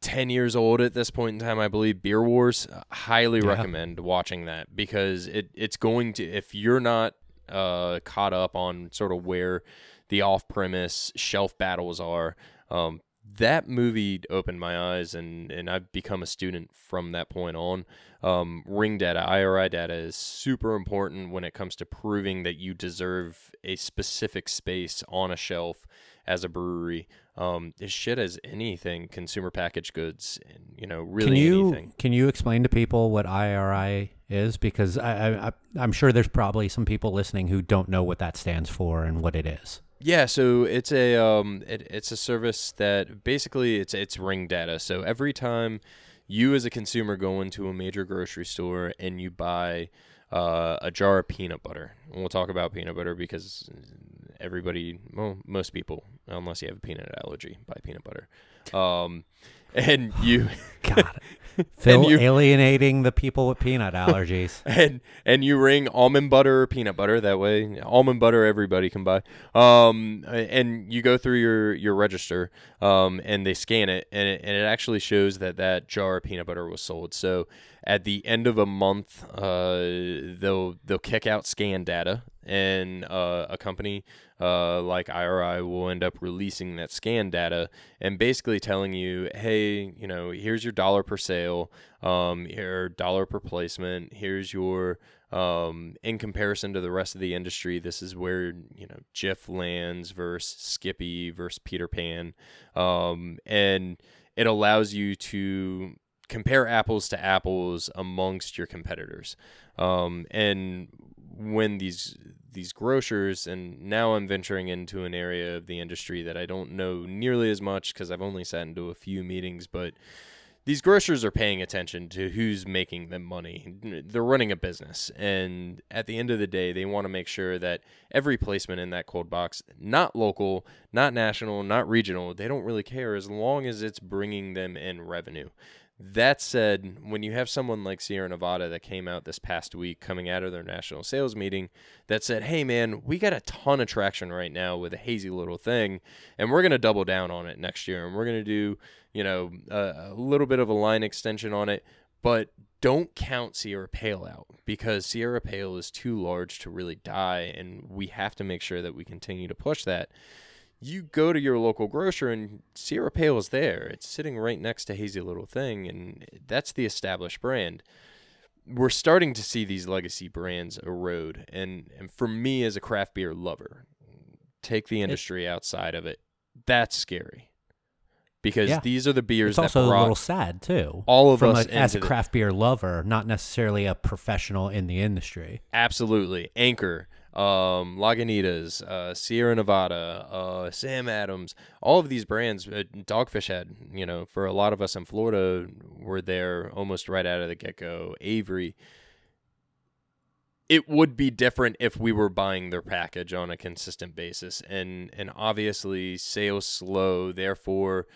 10 years old at this point in time, I believe. Beer Wars, uh, highly yeah. recommend watching that because it, it's going to, if you're not uh, caught up on sort of where the off premise shelf battles are, um, that movie opened my eyes and, and I've become a student from that point on. Um, ring data, IRI data is super important when it comes to proving that you deserve a specific space on a shelf as a brewery um, as shit as anything consumer packaged goods and you know really can you, anything. Can you explain to people what IRI is? Because I, I I'm sure there's probably some people listening who don't know what that stands for and what it is. Yeah, so it's a um, it, it's a service that basically it's it's ring data. So every time you as a consumer go into a major grocery store and you buy uh, a jar of peanut butter, and we'll talk about peanut butter because everybody, well, most people, unless you have a peanut allergy, buy peanut butter. Um, and you, God, Phil you, alienating the people with peanut allergies. and and you ring almond butter or peanut butter that way. Almond butter everybody can buy. Um, and you go through your your register, um, and they scan it, and it, and it actually shows that that jar of peanut butter was sold. So at the end of a month, uh, they'll they'll kick out scan data, and uh, a company uh, like IRI will end up releasing that scan data and basically telling you, hey, you know, here's your dollar per sale, um, your dollar per placement, here's your um, in comparison to the rest of the industry, this is where you know Jif lands versus Skippy versus Peter Pan, um, and it allows you to compare apples to apples amongst your competitors. Um, and when these these grocers and now I'm venturing into an area of the industry that I don't know nearly as much because I've only sat into a few meetings, but these grocers are paying attention to who's making them money. They're running a business, and at the end of the day, they want to make sure that every placement in that cold box, not local, not national, not regional, they don't really care as long as it's bringing them in revenue. That said, when you have someone like Sierra Nevada that came out this past week coming out of their national sales meeting that said, hey man, we got a ton of traction right now with a hazy little thing, and we're going to double down on it next year, and we're going to do, you know, a, a little bit of a line extension on it, but don't count Sierra Pale out because Sierra Pale is too large to really die, and we have to make sure that we continue to push that. You go to your local grocer, and Sierra Pale is there. It's sitting right next to Hazy Little Thing, and that's the established brand. We're starting to see these legacy brands erode, and, and for me as a craft beer lover, take the industry outside of it. That's scary because Yeah. these are the beers It's that also a little sad too. all of us a, as a craft beer lover, not necessarily a professional in the industry. Absolutely. Anchor, um, Lagunitas, uh, Sierra Nevada, uh, Sam Adams, all of these brands, uh, Dogfish Head, you know, for a lot of us in Florida, were there almost right out of the get go. Avery. It would be different if we were buying their package on a consistent basis. And, and obviously, sales slow. Therefore,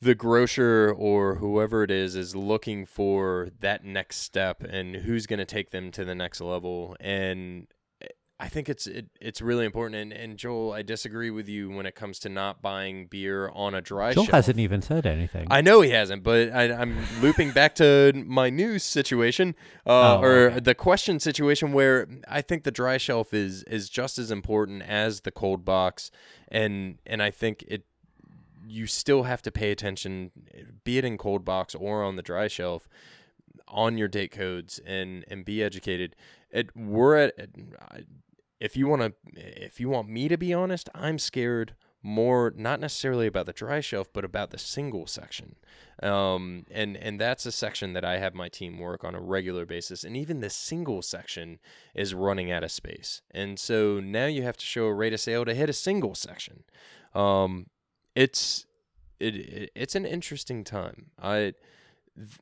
the grocer or whoever it is is looking for that next step and who's going to take them to the next level and I think it's it, it's really important and, and Joel I disagree with you when it comes to not buying beer on a dry shelf. Joel shelf. hasn't even said anything. I know he hasn't, but I, I'm looping back to my news situation, uh, Oh, or okay. the question situation, where I think the dry shelf is is just as important as the cold box, and and I think it you still have to pay attention, be it in cold box or on the dry shelf, on your date codes and and be educated. It we're at if you want to if you want me to be honest, I'm scared more not necessarily about the dry shelf but about the single section. Um and and that's a section that I have my team work on a regular basis and even the single section is running out of space. And so now you have to show a rate of sale to hit a single section. Um it's it, it it's an interesting time. I th-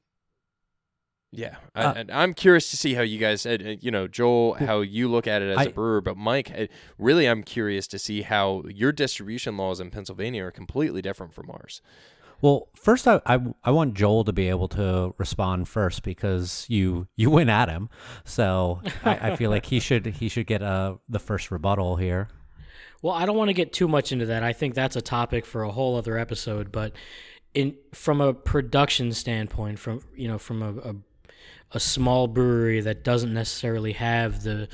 yeah, I, Uh, and I'm curious to see how you guys, you know, Joel, how you look at it as a I- brewer. But Mike, uh, really, I'm curious to see how your distribution laws in Pennsylvania are completely different from ours. Well, first, I, I I want Joel to be able to respond first because you you went at him, so I, I feel like he should he should get uh the first rebuttal here. Well, I don't want to get too much into that. I think that's a topic for a whole other episode. But in from a production standpoint, from you know, from a, a a small brewery that doesn't necessarily have the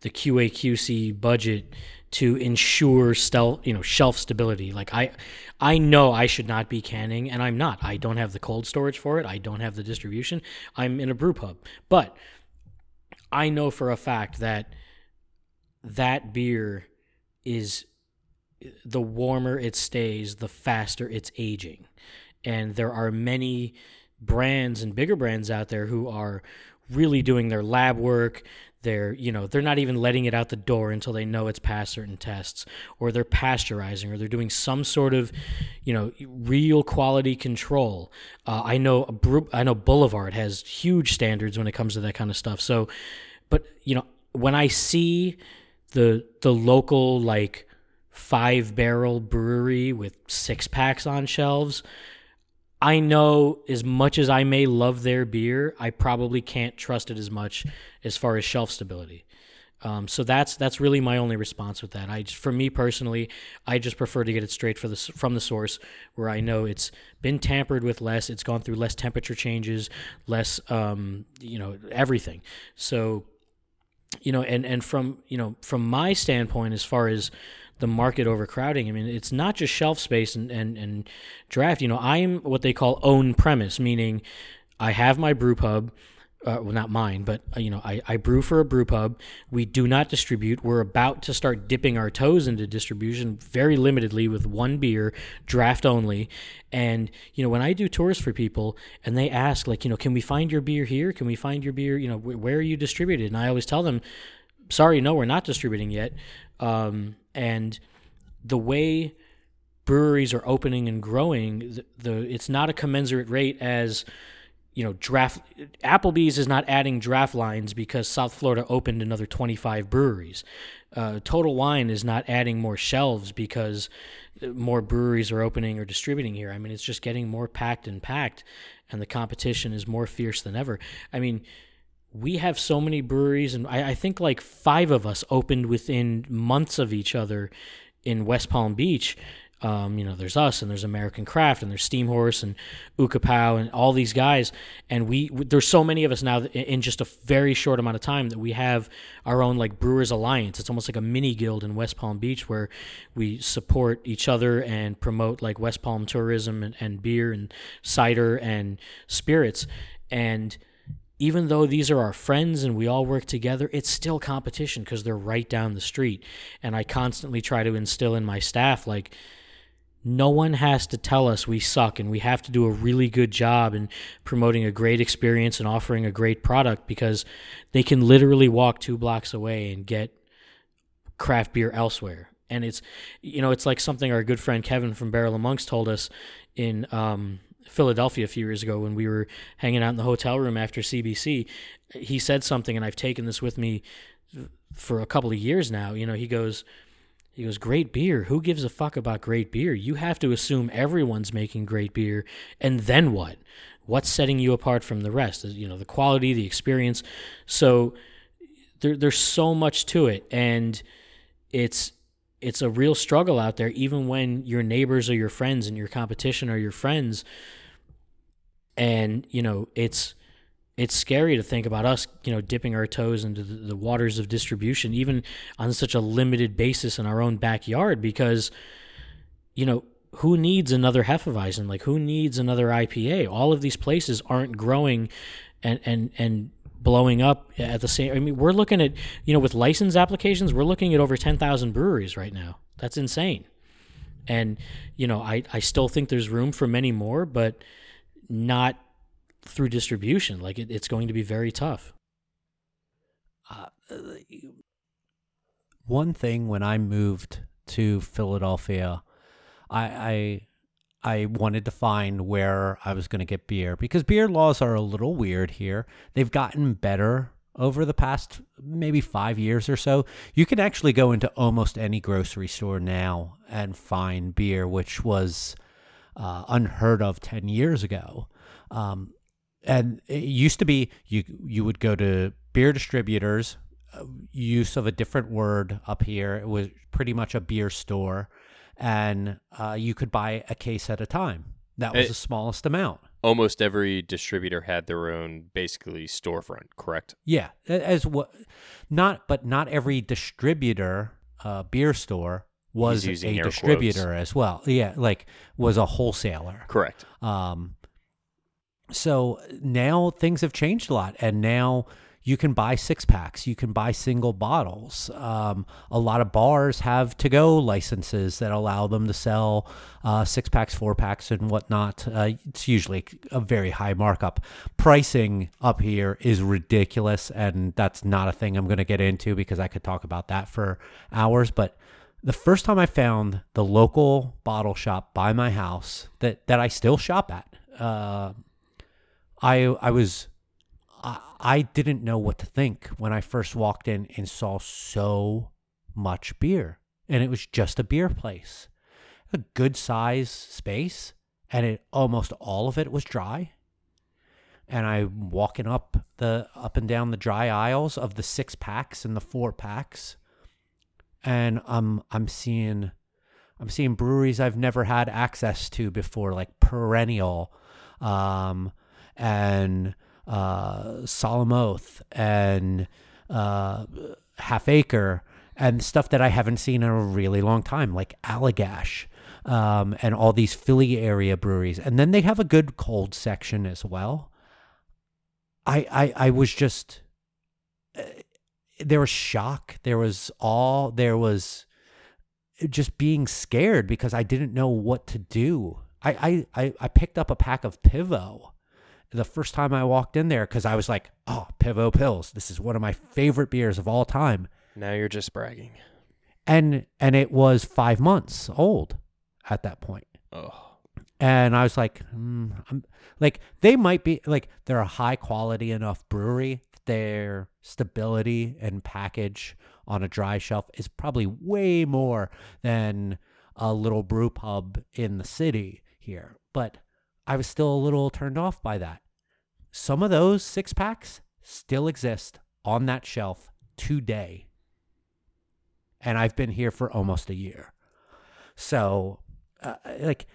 the QAQC budget to ensure stel- you know shelf stability. Like I I know I should not be canning and I'm not. I don't have the cold storage for it. I don't have the distribution. I'm in a brew pub. But I know for a fact that that beer is the warmer it stays, the faster it's aging. And there are many brands and bigger brands out there who are really doing their lab work. They're, you know, they're not even letting it out the door until they know it's past certain tests, or they're pasteurizing, or they're doing some sort of, you know, real quality control. Uh, I know, I know Boulevard has huge standards when it comes to that kind of stuff. So, but you know, when I see the the local like five barrel brewery with six packs on shelves, I know as much as I may love their beer, I probably can't trust it as much as far as shelf stability. Um, so that's that's really my only response with that. I just, for me personally, I just prefer to get it straight the from the source, where I know it's been tampered with less, it's gone through less temperature changes, less um, you know everything. So you know, and and from you know from my standpoint, as far as the market overcrowding, I mean, it's not just shelf space and and and draft. You know, I'm what they call own premise, meaning I have my brew pub. Uh, well, not mine, but uh, you know, I, I brew for a brew pub. We do not distribute. We're about to start dipping our toes into distribution very limitedly with one beer, draft only. And you know, when I do tours for people and they ask, like, you know, can we find your beer here? Can we find your beer? You know, wh- where are you distributed? And I always tell them, sorry, no, we're not distributing yet. Um, and the way breweries are opening and growing, the, the it's not a commensurate rate as you know draft Applebee's is not adding draft lines because South Florida opened another 25 breweries. Uh, Total Wine is not adding more shelves because more breweries are opening or distributing here. I mean, it's just getting more packed and packed, and the competition is more fierce than ever. I mean, we have so many breweries, and I, I think like five of us opened within months of each other in West Palm Beach. Um, you know, there's us and there's American Craft and there's Steam Horse and Ukapow and all these guys. And we, there's so many of us now in just a very short amount of time that we have our own like Brewers Alliance. It's almost like a mini guild in West Palm Beach where we support each other and promote like West Palm tourism and, and beer and cider and spirits. And even though these are our friends and we all work together, it's still competition because they're right down the street. And I constantly try to instill in my staff like, no one has to tell us we suck and we have to do a really good job in promoting a great experience and offering a great product because they can literally walk two blocks away and get craft beer elsewhere. And it's, you know, it's like something our good friend Kevin from Barrel of Monks told us in um, Philadelphia a few years ago when we were hanging out in the hotel room after CBC. He said something, and I've taken this with me for a couple of years now. You know, he goes, he goes, great beer. Who gives a fuck about great beer? You have to assume everyone's making great beer, and then what? What's setting you apart from the rest? You know, the quality, the experience. So there, there's so much to it, and it's it's a real struggle out there. Even when your neighbors or your friends and your competition are your friends, and you know, it's it's scary to think about us, you know, dipping our toes into the, the, waters of distribution, even on such a limited basis in our own backyard, because, you know, who needs another Hefeweizen? Like, who needs another IPA? All of these places aren't growing and, and, and blowing up at the same. I mean, we're looking at, you know, with license applications, we're looking at over 10,000 breweries right now. That's insane. And, you know, I, I still think there's room for many more, but not through distribution. Like it, it's going to be very tough. Uh, one thing when I moved to Philadelphia, I, I I wanted to find where I was going to get beer because beer laws are a little weird here. They've gotten better over the past maybe five years or so. You can actually go into almost any grocery store now and find beer, which was uh, unheard of 10 years ago. Um, and it used to be you you would go to beer distributors uh, use of a different word up here. It was pretty much a beer store and uh, you could buy a case at a time. That was it, the smallest amount. almost every distributor had their own basically storefront correct? Yeah as what not but not every distributor uh, beer store was a distributor quotes. as well yeah like was a wholesaler correct um so now things have changed a lot, and now you can buy six packs, you can buy single bottles. Um, a lot of bars have to go licenses that allow them to sell uh, six packs, four packs, and whatnot. Uh, it's usually a very high markup. Pricing up here is ridiculous, and that's not a thing I'm going to get into because I could talk about that for hours. But the first time I found the local bottle shop by my house that, that I still shop at, uh, I I was I, didn't know what to think when I first walked in and saw so much beer. And it was just a beer place. A good size space and it almost all of it was dry. And I'm walking up the up and down the dry aisles of the six packs and the four packs. And I'm I'm seeing I'm seeing breweries I've never had access to before, like Perennial, um, and uh, Solemn Oath and uh, Half Acre and stuff that I haven't seen in a really long time, like Allagash um, and all these Philly area breweries. And then they have a good cold section as well. I I, I was just there was shock, there was awe, there was just being scared because I didn't know what to do. I I I picked up a pack of Pivo the first time I walked in there because I was like, oh, Pivo Pils. This is one of my favorite beers of all time. Now you're just bragging. And and it was five months old at that point. Oh. And I was like, mm, I'm like they might be like they're a high quality enough brewery. Their stability and package on a dry shelf is probably way more than a little brew pub in the city here. But I was still a little turned off by that. Some of those six packs still exist on that shelf today. And I've been here for almost a year. So uh, like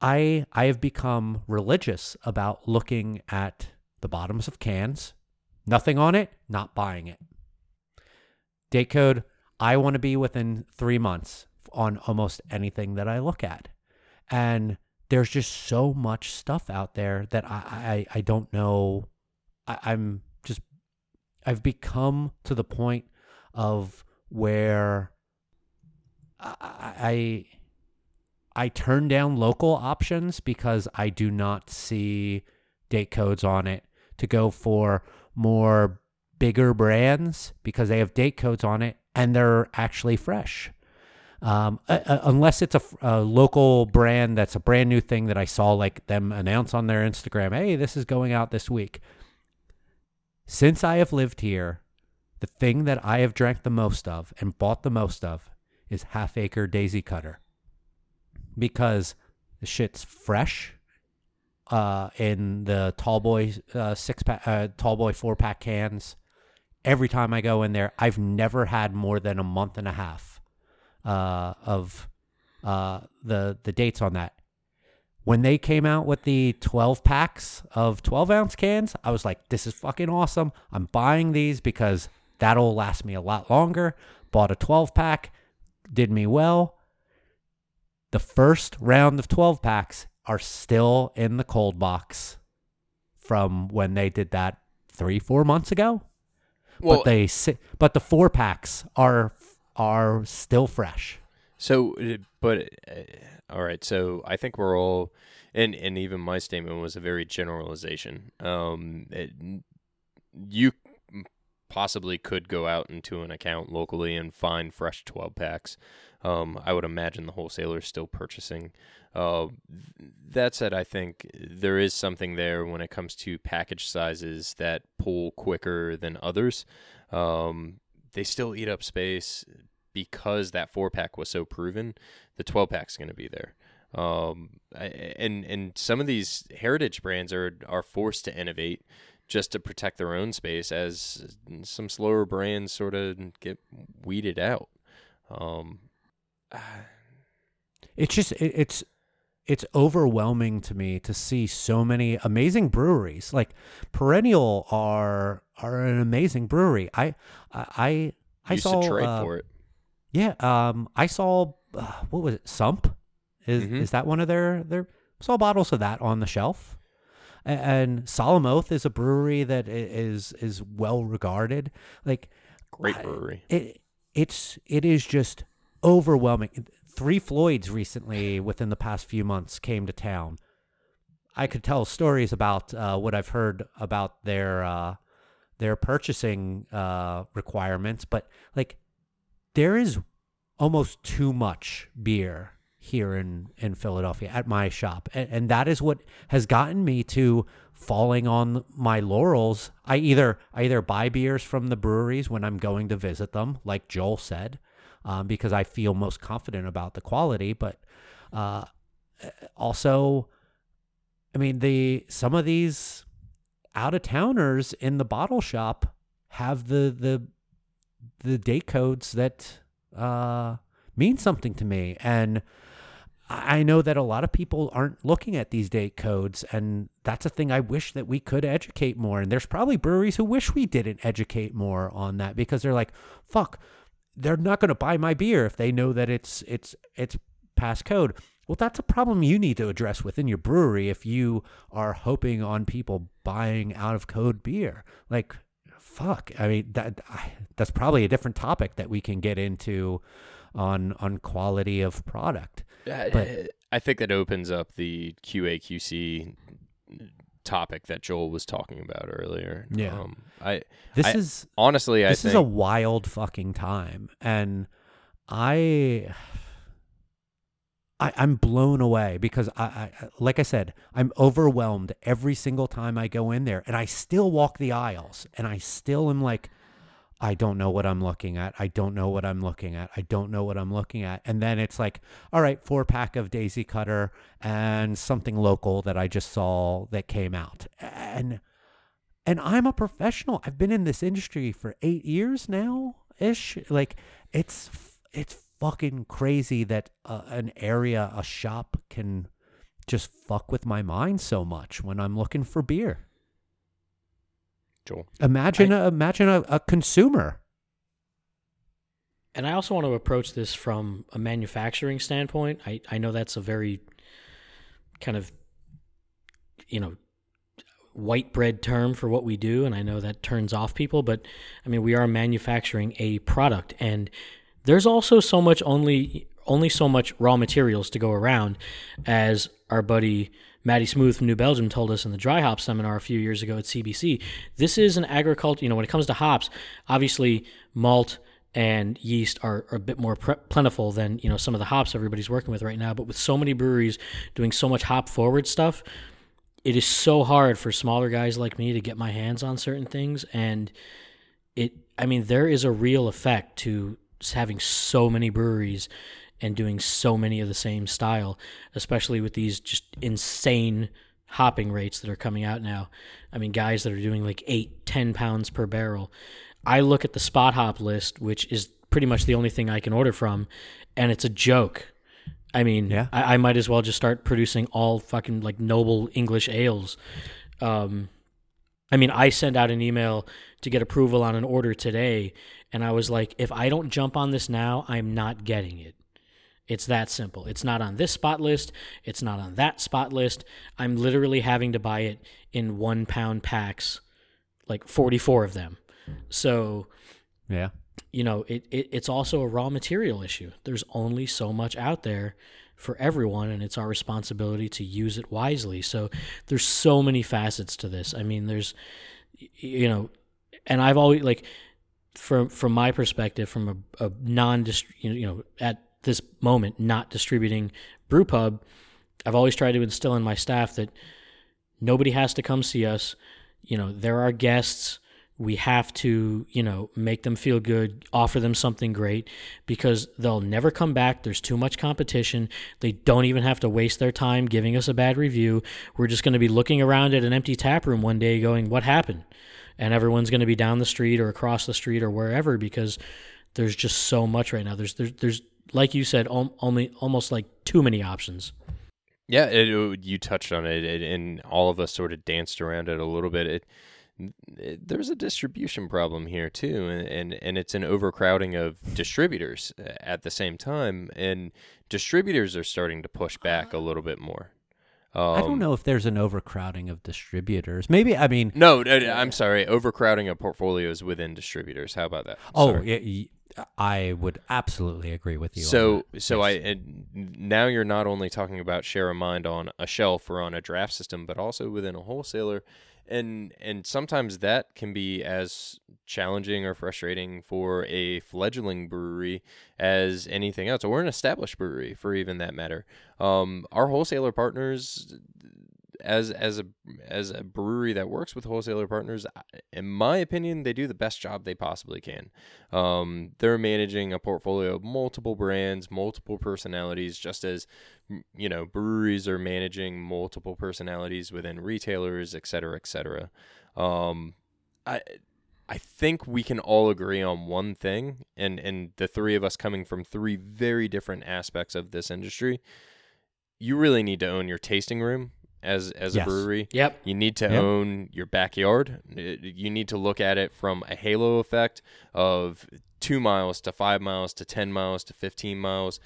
I I have become religious about looking at the bottoms of cans, nothing on it, not buying it. Date code, I want to be within three months on almost anything that I look at. And there's just so much stuff out there that I, I, I don't know. I, I'm just, I've become to the point of where I, I, I turn down local options because I do not see date codes on it to go for more bigger brands because they have date codes on it and they're actually fresh. Um, uh, uh, unless it's a, a, local brand that's a brand new thing that I saw like them announce on their Instagram, hey, this is going out this week. Since I have lived here, the thing that I have drank the most of and bought the most of is Half Acre Daisy Cutter because the shit's fresh uh, in the tall boy uh, six pack, uh, tall boy four pack cans. Every time I go in there, I've never had more than a month and a half uh, of uh, the the dates on that. When they came out with the 12 packs of 12 ounce cans, I was like, this is fucking awesome. I'm buying these because that'll last me a lot longer. Bought a 12 pack, did me well. The first round of 12 packs are still in the cold box from when they did that three, four months ago. Well, but they but the four packs are are still fresh. So, but uh, all right. So I think we're all, and and even my statement was a very generalization. Um, it, you possibly could go out into an account locally and find fresh 12 packs. Um, I would imagine the wholesaler is still purchasing. Uh, that said, I think there is something there when it comes to package sizes that pull quicker than others. Um, they still eat up space because that four pack was so proven. The 12 pack's going to be there. Um, and and some of these heritage brands are are forced to innovate just to protect their own space as some slower brands sort of get weeded out. Um, it's just it, it's it's overwhelming to me to see so many amazing breweries. Like Perennial are are an amazing brewery. I I I, Used saw to trade uh, for it. Yeah, um, I saw uh, what was it? Sump is Mhm. is that one of their their saw bottles of that on the shelf. A- And Solemn Oath is a brewery that is is well regarded. Like Great I- brewery. it it's it is just overwhelming. Three Floyds recently, within the past few months, came to town. I could tell stories about uh, what I've heard about their uh, their purchasing uh, requirements, but like there is almost too much beer here in, in Philadelphia at my shop. And, and that is what has gotten me to falling on my laurels. I either I either buy beers from the breweries when I'm going to visit them, like Joel said, um, because I feel most confident about the quality. But uh, also, I mean the some of these out of towners in the bottle shop have the the the date codes that uh, mean something to me. And I know that a lot of people aren't looking at these date codes, and that's a thing I wish that we could educate more. And there's probably breweries who wish we didn't educate more on that because they're like, "Fuck, they're not going to buy my beer if they know that it's it's it's past code." Well, that's a problem you need to address within your brewery if you are hoping on people buying out of code beer. Like, fuck. I mean, that that's probably a different topic that we can get into on on quality of product. But- I think that opens up the QA QC topic that Joel was talking about earlier. Yeah. Um, I This I- is honestly, I this think is a wild fucking time, and I. I, I'm blown away because I, I, like I said, I'm overwhelmed every single time I go in there, and I still walk the aisles, and I still am like, I don't know what I'm looking at. I don't know what I'm looking at. I don't know what I'm looking at. And then it's like, all right, four pack of Daisy Cutter and something local that I just saw that came out. And and I'm a professional. I've been in this industry for 8 years now ish. Like it's it's fucking crazy that uh, an area, a shop can just fuck with my mind so much when I'm looking for beer. Joel. Imagine a, imagine a, a consumer. And I also want to approach this from a manufacturing standpoint. I, I know that's a very kind of, you know, white bread term for what we do, and I know that turns off people, but I mean, we are manufacturing a product, and there's also so much only only so much raw materials to go around, as our buddy Maddie Smooth from New Belgium told us in the dry hop seminar a few years ago at CBC. This is an agriculture, you know, when it comes to hops, obviously malt and yeast are, are a bit more pre- plentiful than, you know, some of the hops everybody's working with right now. But with so many breweries doing so much hop forward stuff, it is so hard for smaller guys like me to get my hands on certain things. And it, I mean, there is a real effect to having so many breweries and doing so many of the same style, especially with these just insane hopping rates that are coming out now. I mean, guys that are doing like eight, ten pounds per barrel. I look at the spot hop list, which is pretty much the only thing I can order from, and it's a joke. I mean, Yeah. I, I might as well just start producing all fucking like noble English ales. Um, I mean, I sent out an email to get approval on an order today, and I was like, if I don't jump on this now, I'm not getting it. It's that simple. It's not on this spot list. It's not on that spot list. I'm literally having to buy it in one pound packs, like 44 of them. So, Yeah. you know, it, it it's also a raw material issue. There's only so much out there for everyone, and it's our responsibility to use it wisely. So there's so many facets to this. I mean, there's, you know, and I've always like, from from my perspective, from a, a non you know at this moment not distributing Brewpub, I've always tried to instill in my staff that nobody has to come see us. You know, there are guests. We have to, you know, make them feel good, offer them something great because they'll never come back. There's too much competition. They don't even have to waste their time giving us a bad review. We're just going to be looking around at an empty tap room one day going, What happened? And everyone's going to be down the street or across the street or wherever because there's just so much right now. There's, there's, there's like you said, al- only almost like too many options. Yeah, it, it- you touched on it, it, and all of us sort of danced around it a little bit. It, it, there's a distribution problem here too, and, and and it's an overcrowding of distributors uh, at the same time, and distributors are starting to push back a little bit more. Um, I don't know if there's an overcrowding of distributors. Maybe I mean, No, no, no, I'm sorry. Overcrowding of portfolios within distributors. How about that? oh, Sorry. I would absolutely agree with you. on So, that. so I and now you're not only talking about share of mind on a shelf or on a draft system, but also within a wholesaler, and and sometimes that can be as challenging or frustrating for a fledgling brewery as anything else, or an established brewery for even that matter. Um, our wholesaler partners as as a as a brewery that works with wholesaler partners, in my opinion, they do the best job they possibly can. Um, they're managing a portfolio of multiple brands, multiple personalities, just as you know breweries are managing multiple personalities within retailers, et cetera, et cetera. Um, I I think we can all agree on one thing, and and the three of us coming from three very different aspects of this industry. You really need to own your tasting room as as Yes. a brewery. Yep. You need to Yep. own your backyard. You need to look at it from a halo effect of two miles to five miles to 10 miles to 15 miles.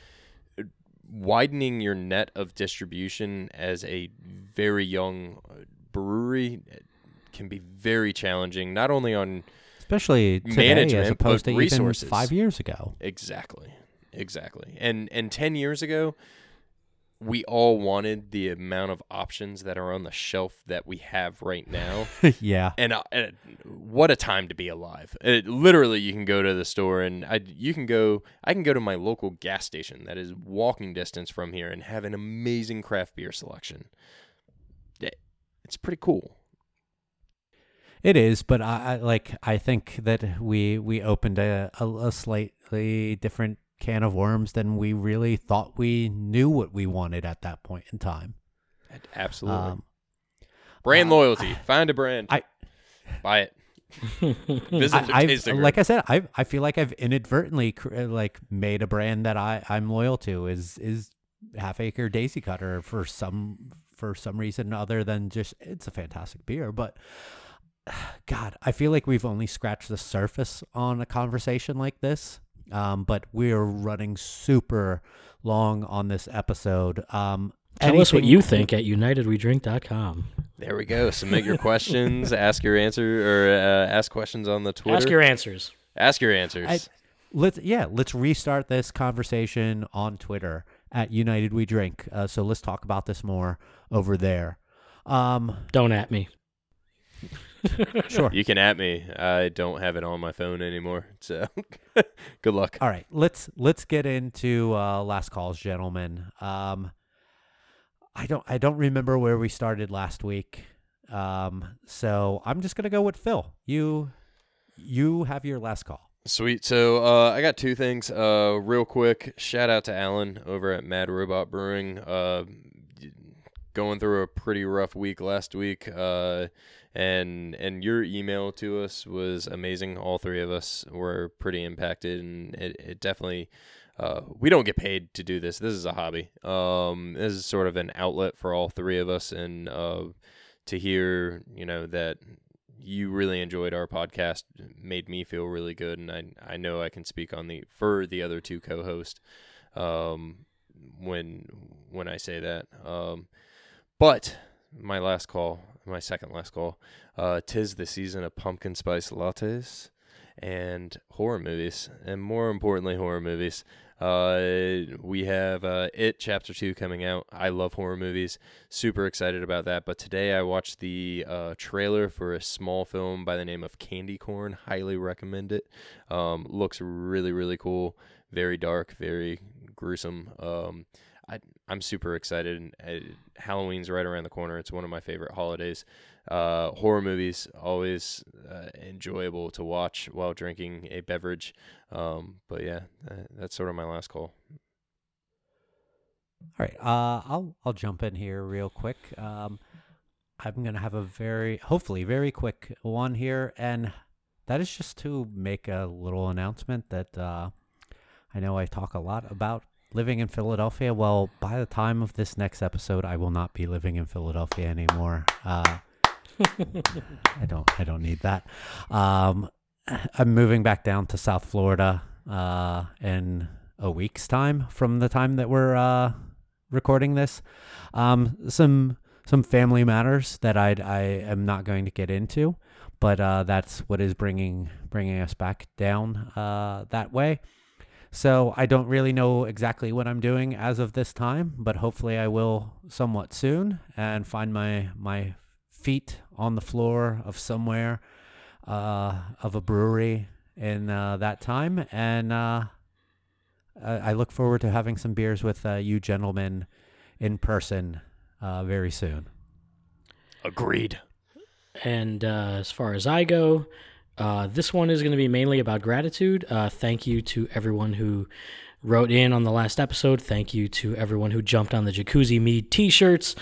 Widening your net of distribution as a very young uh, brewery uh, can be very challenging, not only on especially today as management, opposed to resources. even five years ago. Exactly. Exactly. And and 10 years ago, we all wanted the amount of options that are on the shelf that we have right now. yeah, and, uh, and what a time to be alive. It, literally you can go to the store and I you can go I can go to my local gas station that is walking distance from here and have an amazing craft beer selection. It- It's pretty cool. it is. But I, I like. I think that we we opened a, a a slightly different can of worms than we really thought we knew what we wanted at that point in time. Absolutely. Um, brand uh, loyalty. Find a brand. I- buy it. Visit I, I've, like I said, I I feel like I've inadvertently cr- uh, like made a brand that I I'm loyal to is is Half Acre Daisy Cutter for some for some reason other than just it's a fantastic beer, but. God, I feel like we've only scratched the surface on a conversation like this, um, but we're running super long on this episode. Um, Tell us what you think at unitedwedrink.com. there we go. Submit your questions. ask your answer, or uh, ask questions on the Twitter. Ask your answers. Ask your answers. I- let's yeah let's restart this conversation on twitter at united we drink uh, so let's talk about this more over there um Don't at me. sure You can at me. I don't have it on my phone anymore. So good luck. all right let's let's get into uh last calls gentlemen um i don't i don't remember where we started last week um so i'm just gonna go with phil you you have your last call Sweet. So uh, I got two things. Uh, real quick, shout out to Alan over at Mad Robot Brewing. Uh, going through a pretty rough week last week, uh, and and your email to us was amazing. All three of us were pretty impacted, and it, it definitely. Uh, we don't get paid to do this. This is a hobby. Um, this is sort of an outlet for all three of us, and uh, to hear you know that you really enjoyed our podcast made me feel really good and I I know I can speak on the for the other two co-hosts um when when I say that um but my last call my second last call uh tis the season of pumpkin spice lattes and horror movies and more importantly horror movies uh we have uh it chapter 2 coming out I love horror movies super excited about that. But today I watched the uh, trailer for a small film by the name of Candy Corn. Highly recommend it. Um, looks really really cool. Very dark, very gruesome. Um, I I'm super excited. And uh, Halloween's right around the corner. It's one of my favorite holidays. Uh, horror movies always uh, enjoyable to watch while drinking a beverage. Um, but yeah, uh, that's sort of my last call. All right, uh, I'll I'll jump in here real quick. Um, I'm gonna have a very, hopefully, very quick one here, and that is just to make a little announcement that uh, I know I talk a lot about living in Philadelphia. Well, by the time of this next episode, I will not be living in Philadelphia anymore. Uh, I don't I don't need that. Um, I'm moving back down to South Florida uh, in a week's time from the time that we're uh, recording this. Um, some some family matters that I I am not going to get into, but uh, that's what is bringing bringing us back down uh, that way. So I don't really know exactly what I'm doing as of this time, but hopefully I will somewhat soon and find my my feet on the floor of somewhere uh, of a brewery in uh, that time, and uh, I look forward to having some beers with uh, you gentlemen in person uh, very soon. Agreed. And uh, as far as I go, uh, this one is going to be mainly about gratitude. Uh, thank you to everyone who wrote in on the last episode. Thank you to everyone who jumped on the Jacuzzi Mead t shirts.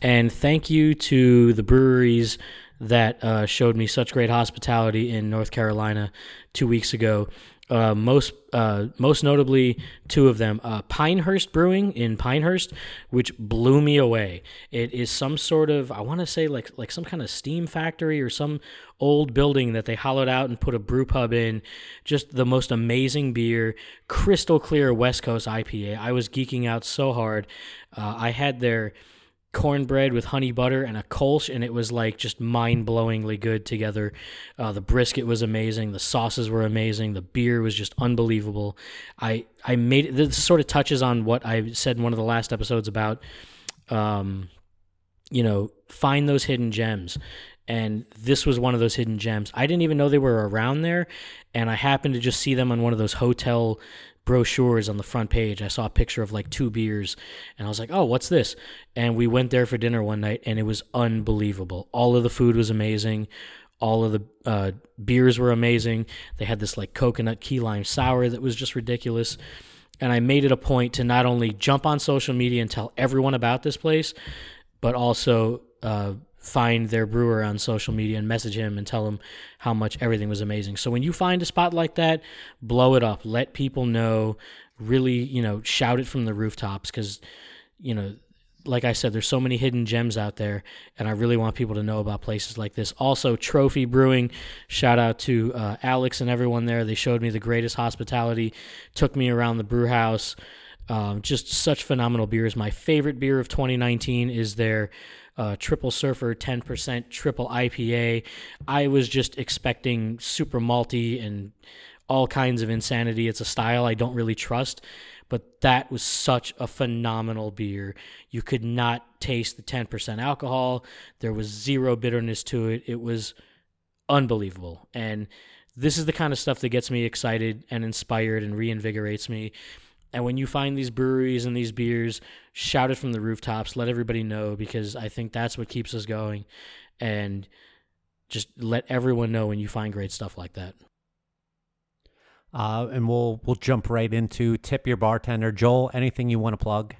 And thank you to the breweries that uh, showed me such great hospitality in North Carolina two weeks ago. Uh, most uh, most notably, two of them, uh, Pinehurst Brewing in Pinehurst, which blew me away. It is some sort of I want to say like like some kind of steam factory or some old building that they hollowed out and put a brew pub in. Just the most amazing beer, crystal clear West Coast IPA. I was geeking out so hard. Uh, I had their cornbread with honey butter and a kolsch, and it was like just mind blowingly good together. Uh, the brisket was amazing, the sauces were amazing, the beer was just unbelievable. I I made this sort of touches on what I said in one of the last episodes about, um, you know, find those hidden gems. And this was one of those hidden gems. I didn't even know they were around there, and I happened to just see them on one of those hotel brochures on the front page. I saw a picture of like two beers and I was like, "Oh, what's this?" And we went there for dinner one night and it was unbelievable. All of the food was amazing. All of the uh, beers were amazing. They had this like coconut key lime sour that was just ridiculous. And I made it a point to not only jump on social media and tell everyone about this place, but also uh, find their brewer on social media and message him and tell him how much everything was amazing. So when you find a spot like that, blow it up. Let people know. Really, you know, shout it from the rooftops because, you know, like I said, there's so many hidden gems out there, and I really want people to know about places like this. Also, Trophy Brewing, shout out to uh, Alex and everyone there. They showed me the greatest hospitality, took me around the brew house. Um, just such phenomenal beers. My favorite beer of 2019 is their uh, Triple Surfer 10% Triple IPA. I was just expecting super malty and all kinds of insanity. It's a style I don't really trust but that was such a phenomenal beer. You could not taste the 10% alcohol. There was zero bitterness to it. It was unbelievable. And this is the kind of stuff that gets me excited and inspired and reinvigorates me. And when you find these breweries and these beers, shout it from the rooftops, let everybody know because I think that's what keeps us going. And just let everyone know when you find great stuff like that. Uh, and we'll we'll jump right into tip your bartender. Joel, anything you want to plug?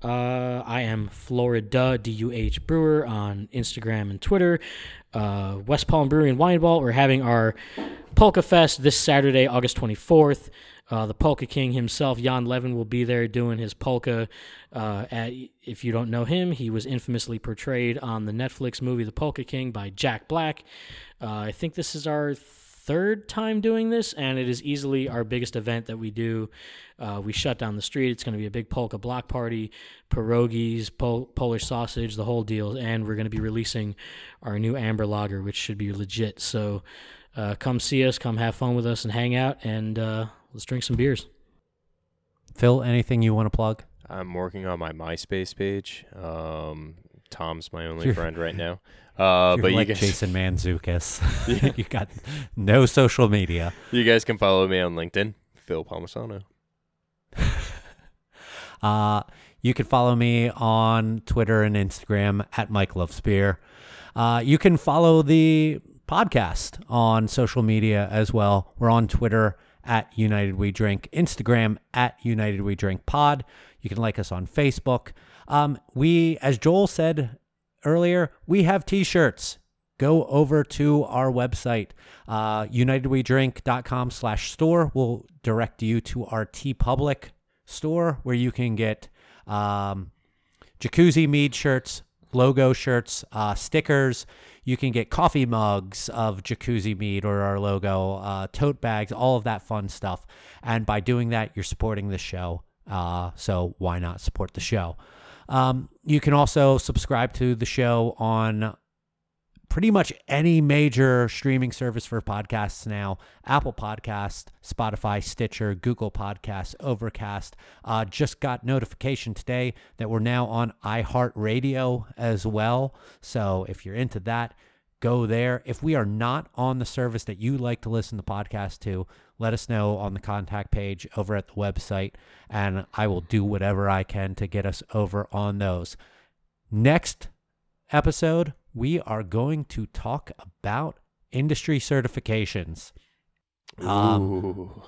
Uh, I am Florida DUH Brewer on Instagram and Twitter. Uh, West Palm Brewery and Wine Vault. We're having our Polka Fest this Saturday, August 24th. Uh, the Polka King himself, Jan Lewan, will be there doing his polka. Uh, at, if you don't know him, he was infamously portrayed on the Netflix movie The Polka King by Jack Black. Uh, I think this is our third time doing this, and it is easily our biggest event that we do. Uh, we shut down the street. It's going to be a big polka block party, pierogies, pol- Polish sausage, the whole deal. And we're going to be releasing our new amber lager, which should be legit. So uh, come see us, come have fun with us, and hang out, and uh, let's drink some beers. Phil, anything you want to plug? I'm working on my MySpace page. Um, Tom's my only friend right now. Uh, You're but like you guys, Jason Manzukis. you got no social media. you guys can follow me on LinkedIn, Phil Palmisano. Uh, you can follow me on Twitter and Instagram at Mike Loves Beer. Uh, you can follow the podcast on social media as well. We're on Twitter at United We Drink, Instagram at United We Drink Pod. You can like us on Facebook. Um, we, as Joel said earlier, we have t-shirts. Go over to our website, uh, unitedwedrink.com slash store. We'll direct you to our TeePublic store where you can get um, jacuzzi mead shirts, logo shirts, uh, stickers. You can get coffee mugs of jacuzzi mead or our logo, uh, tote bags, all of that fun stuff. And by doing that, you're supporting the show. Uh, so why not support the show? Um, you can also subscribe to the show on pretty much any major streaming service for podcasts now Apple Podcast, Spotify, Stitcher, Google Podcasts, Overcast. Uh, just got notification today that we're now on iHeartRadio as well. So if you're into that, go there. If we are not on the service that you like to listen to podcast to, let us know on the contact page over at the website, and I will do whatever I can to get us over on those. Next episode, we are going to talk about industry certifications. Um,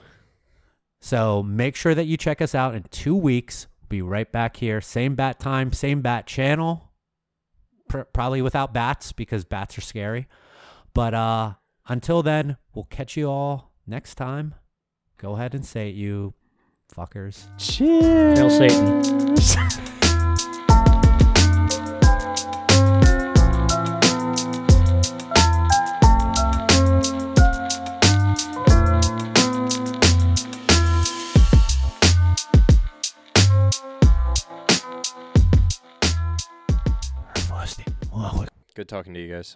so make sure that you check us out in two weeks. We'll be right back here. Same bat time, same bat channel. Pr- probably without bats because bats are scary. But uh, until then, we'll catch you all next time. Go ahead and say it, you fuckers. Cheers. Hail Satan. Good talking to you guys.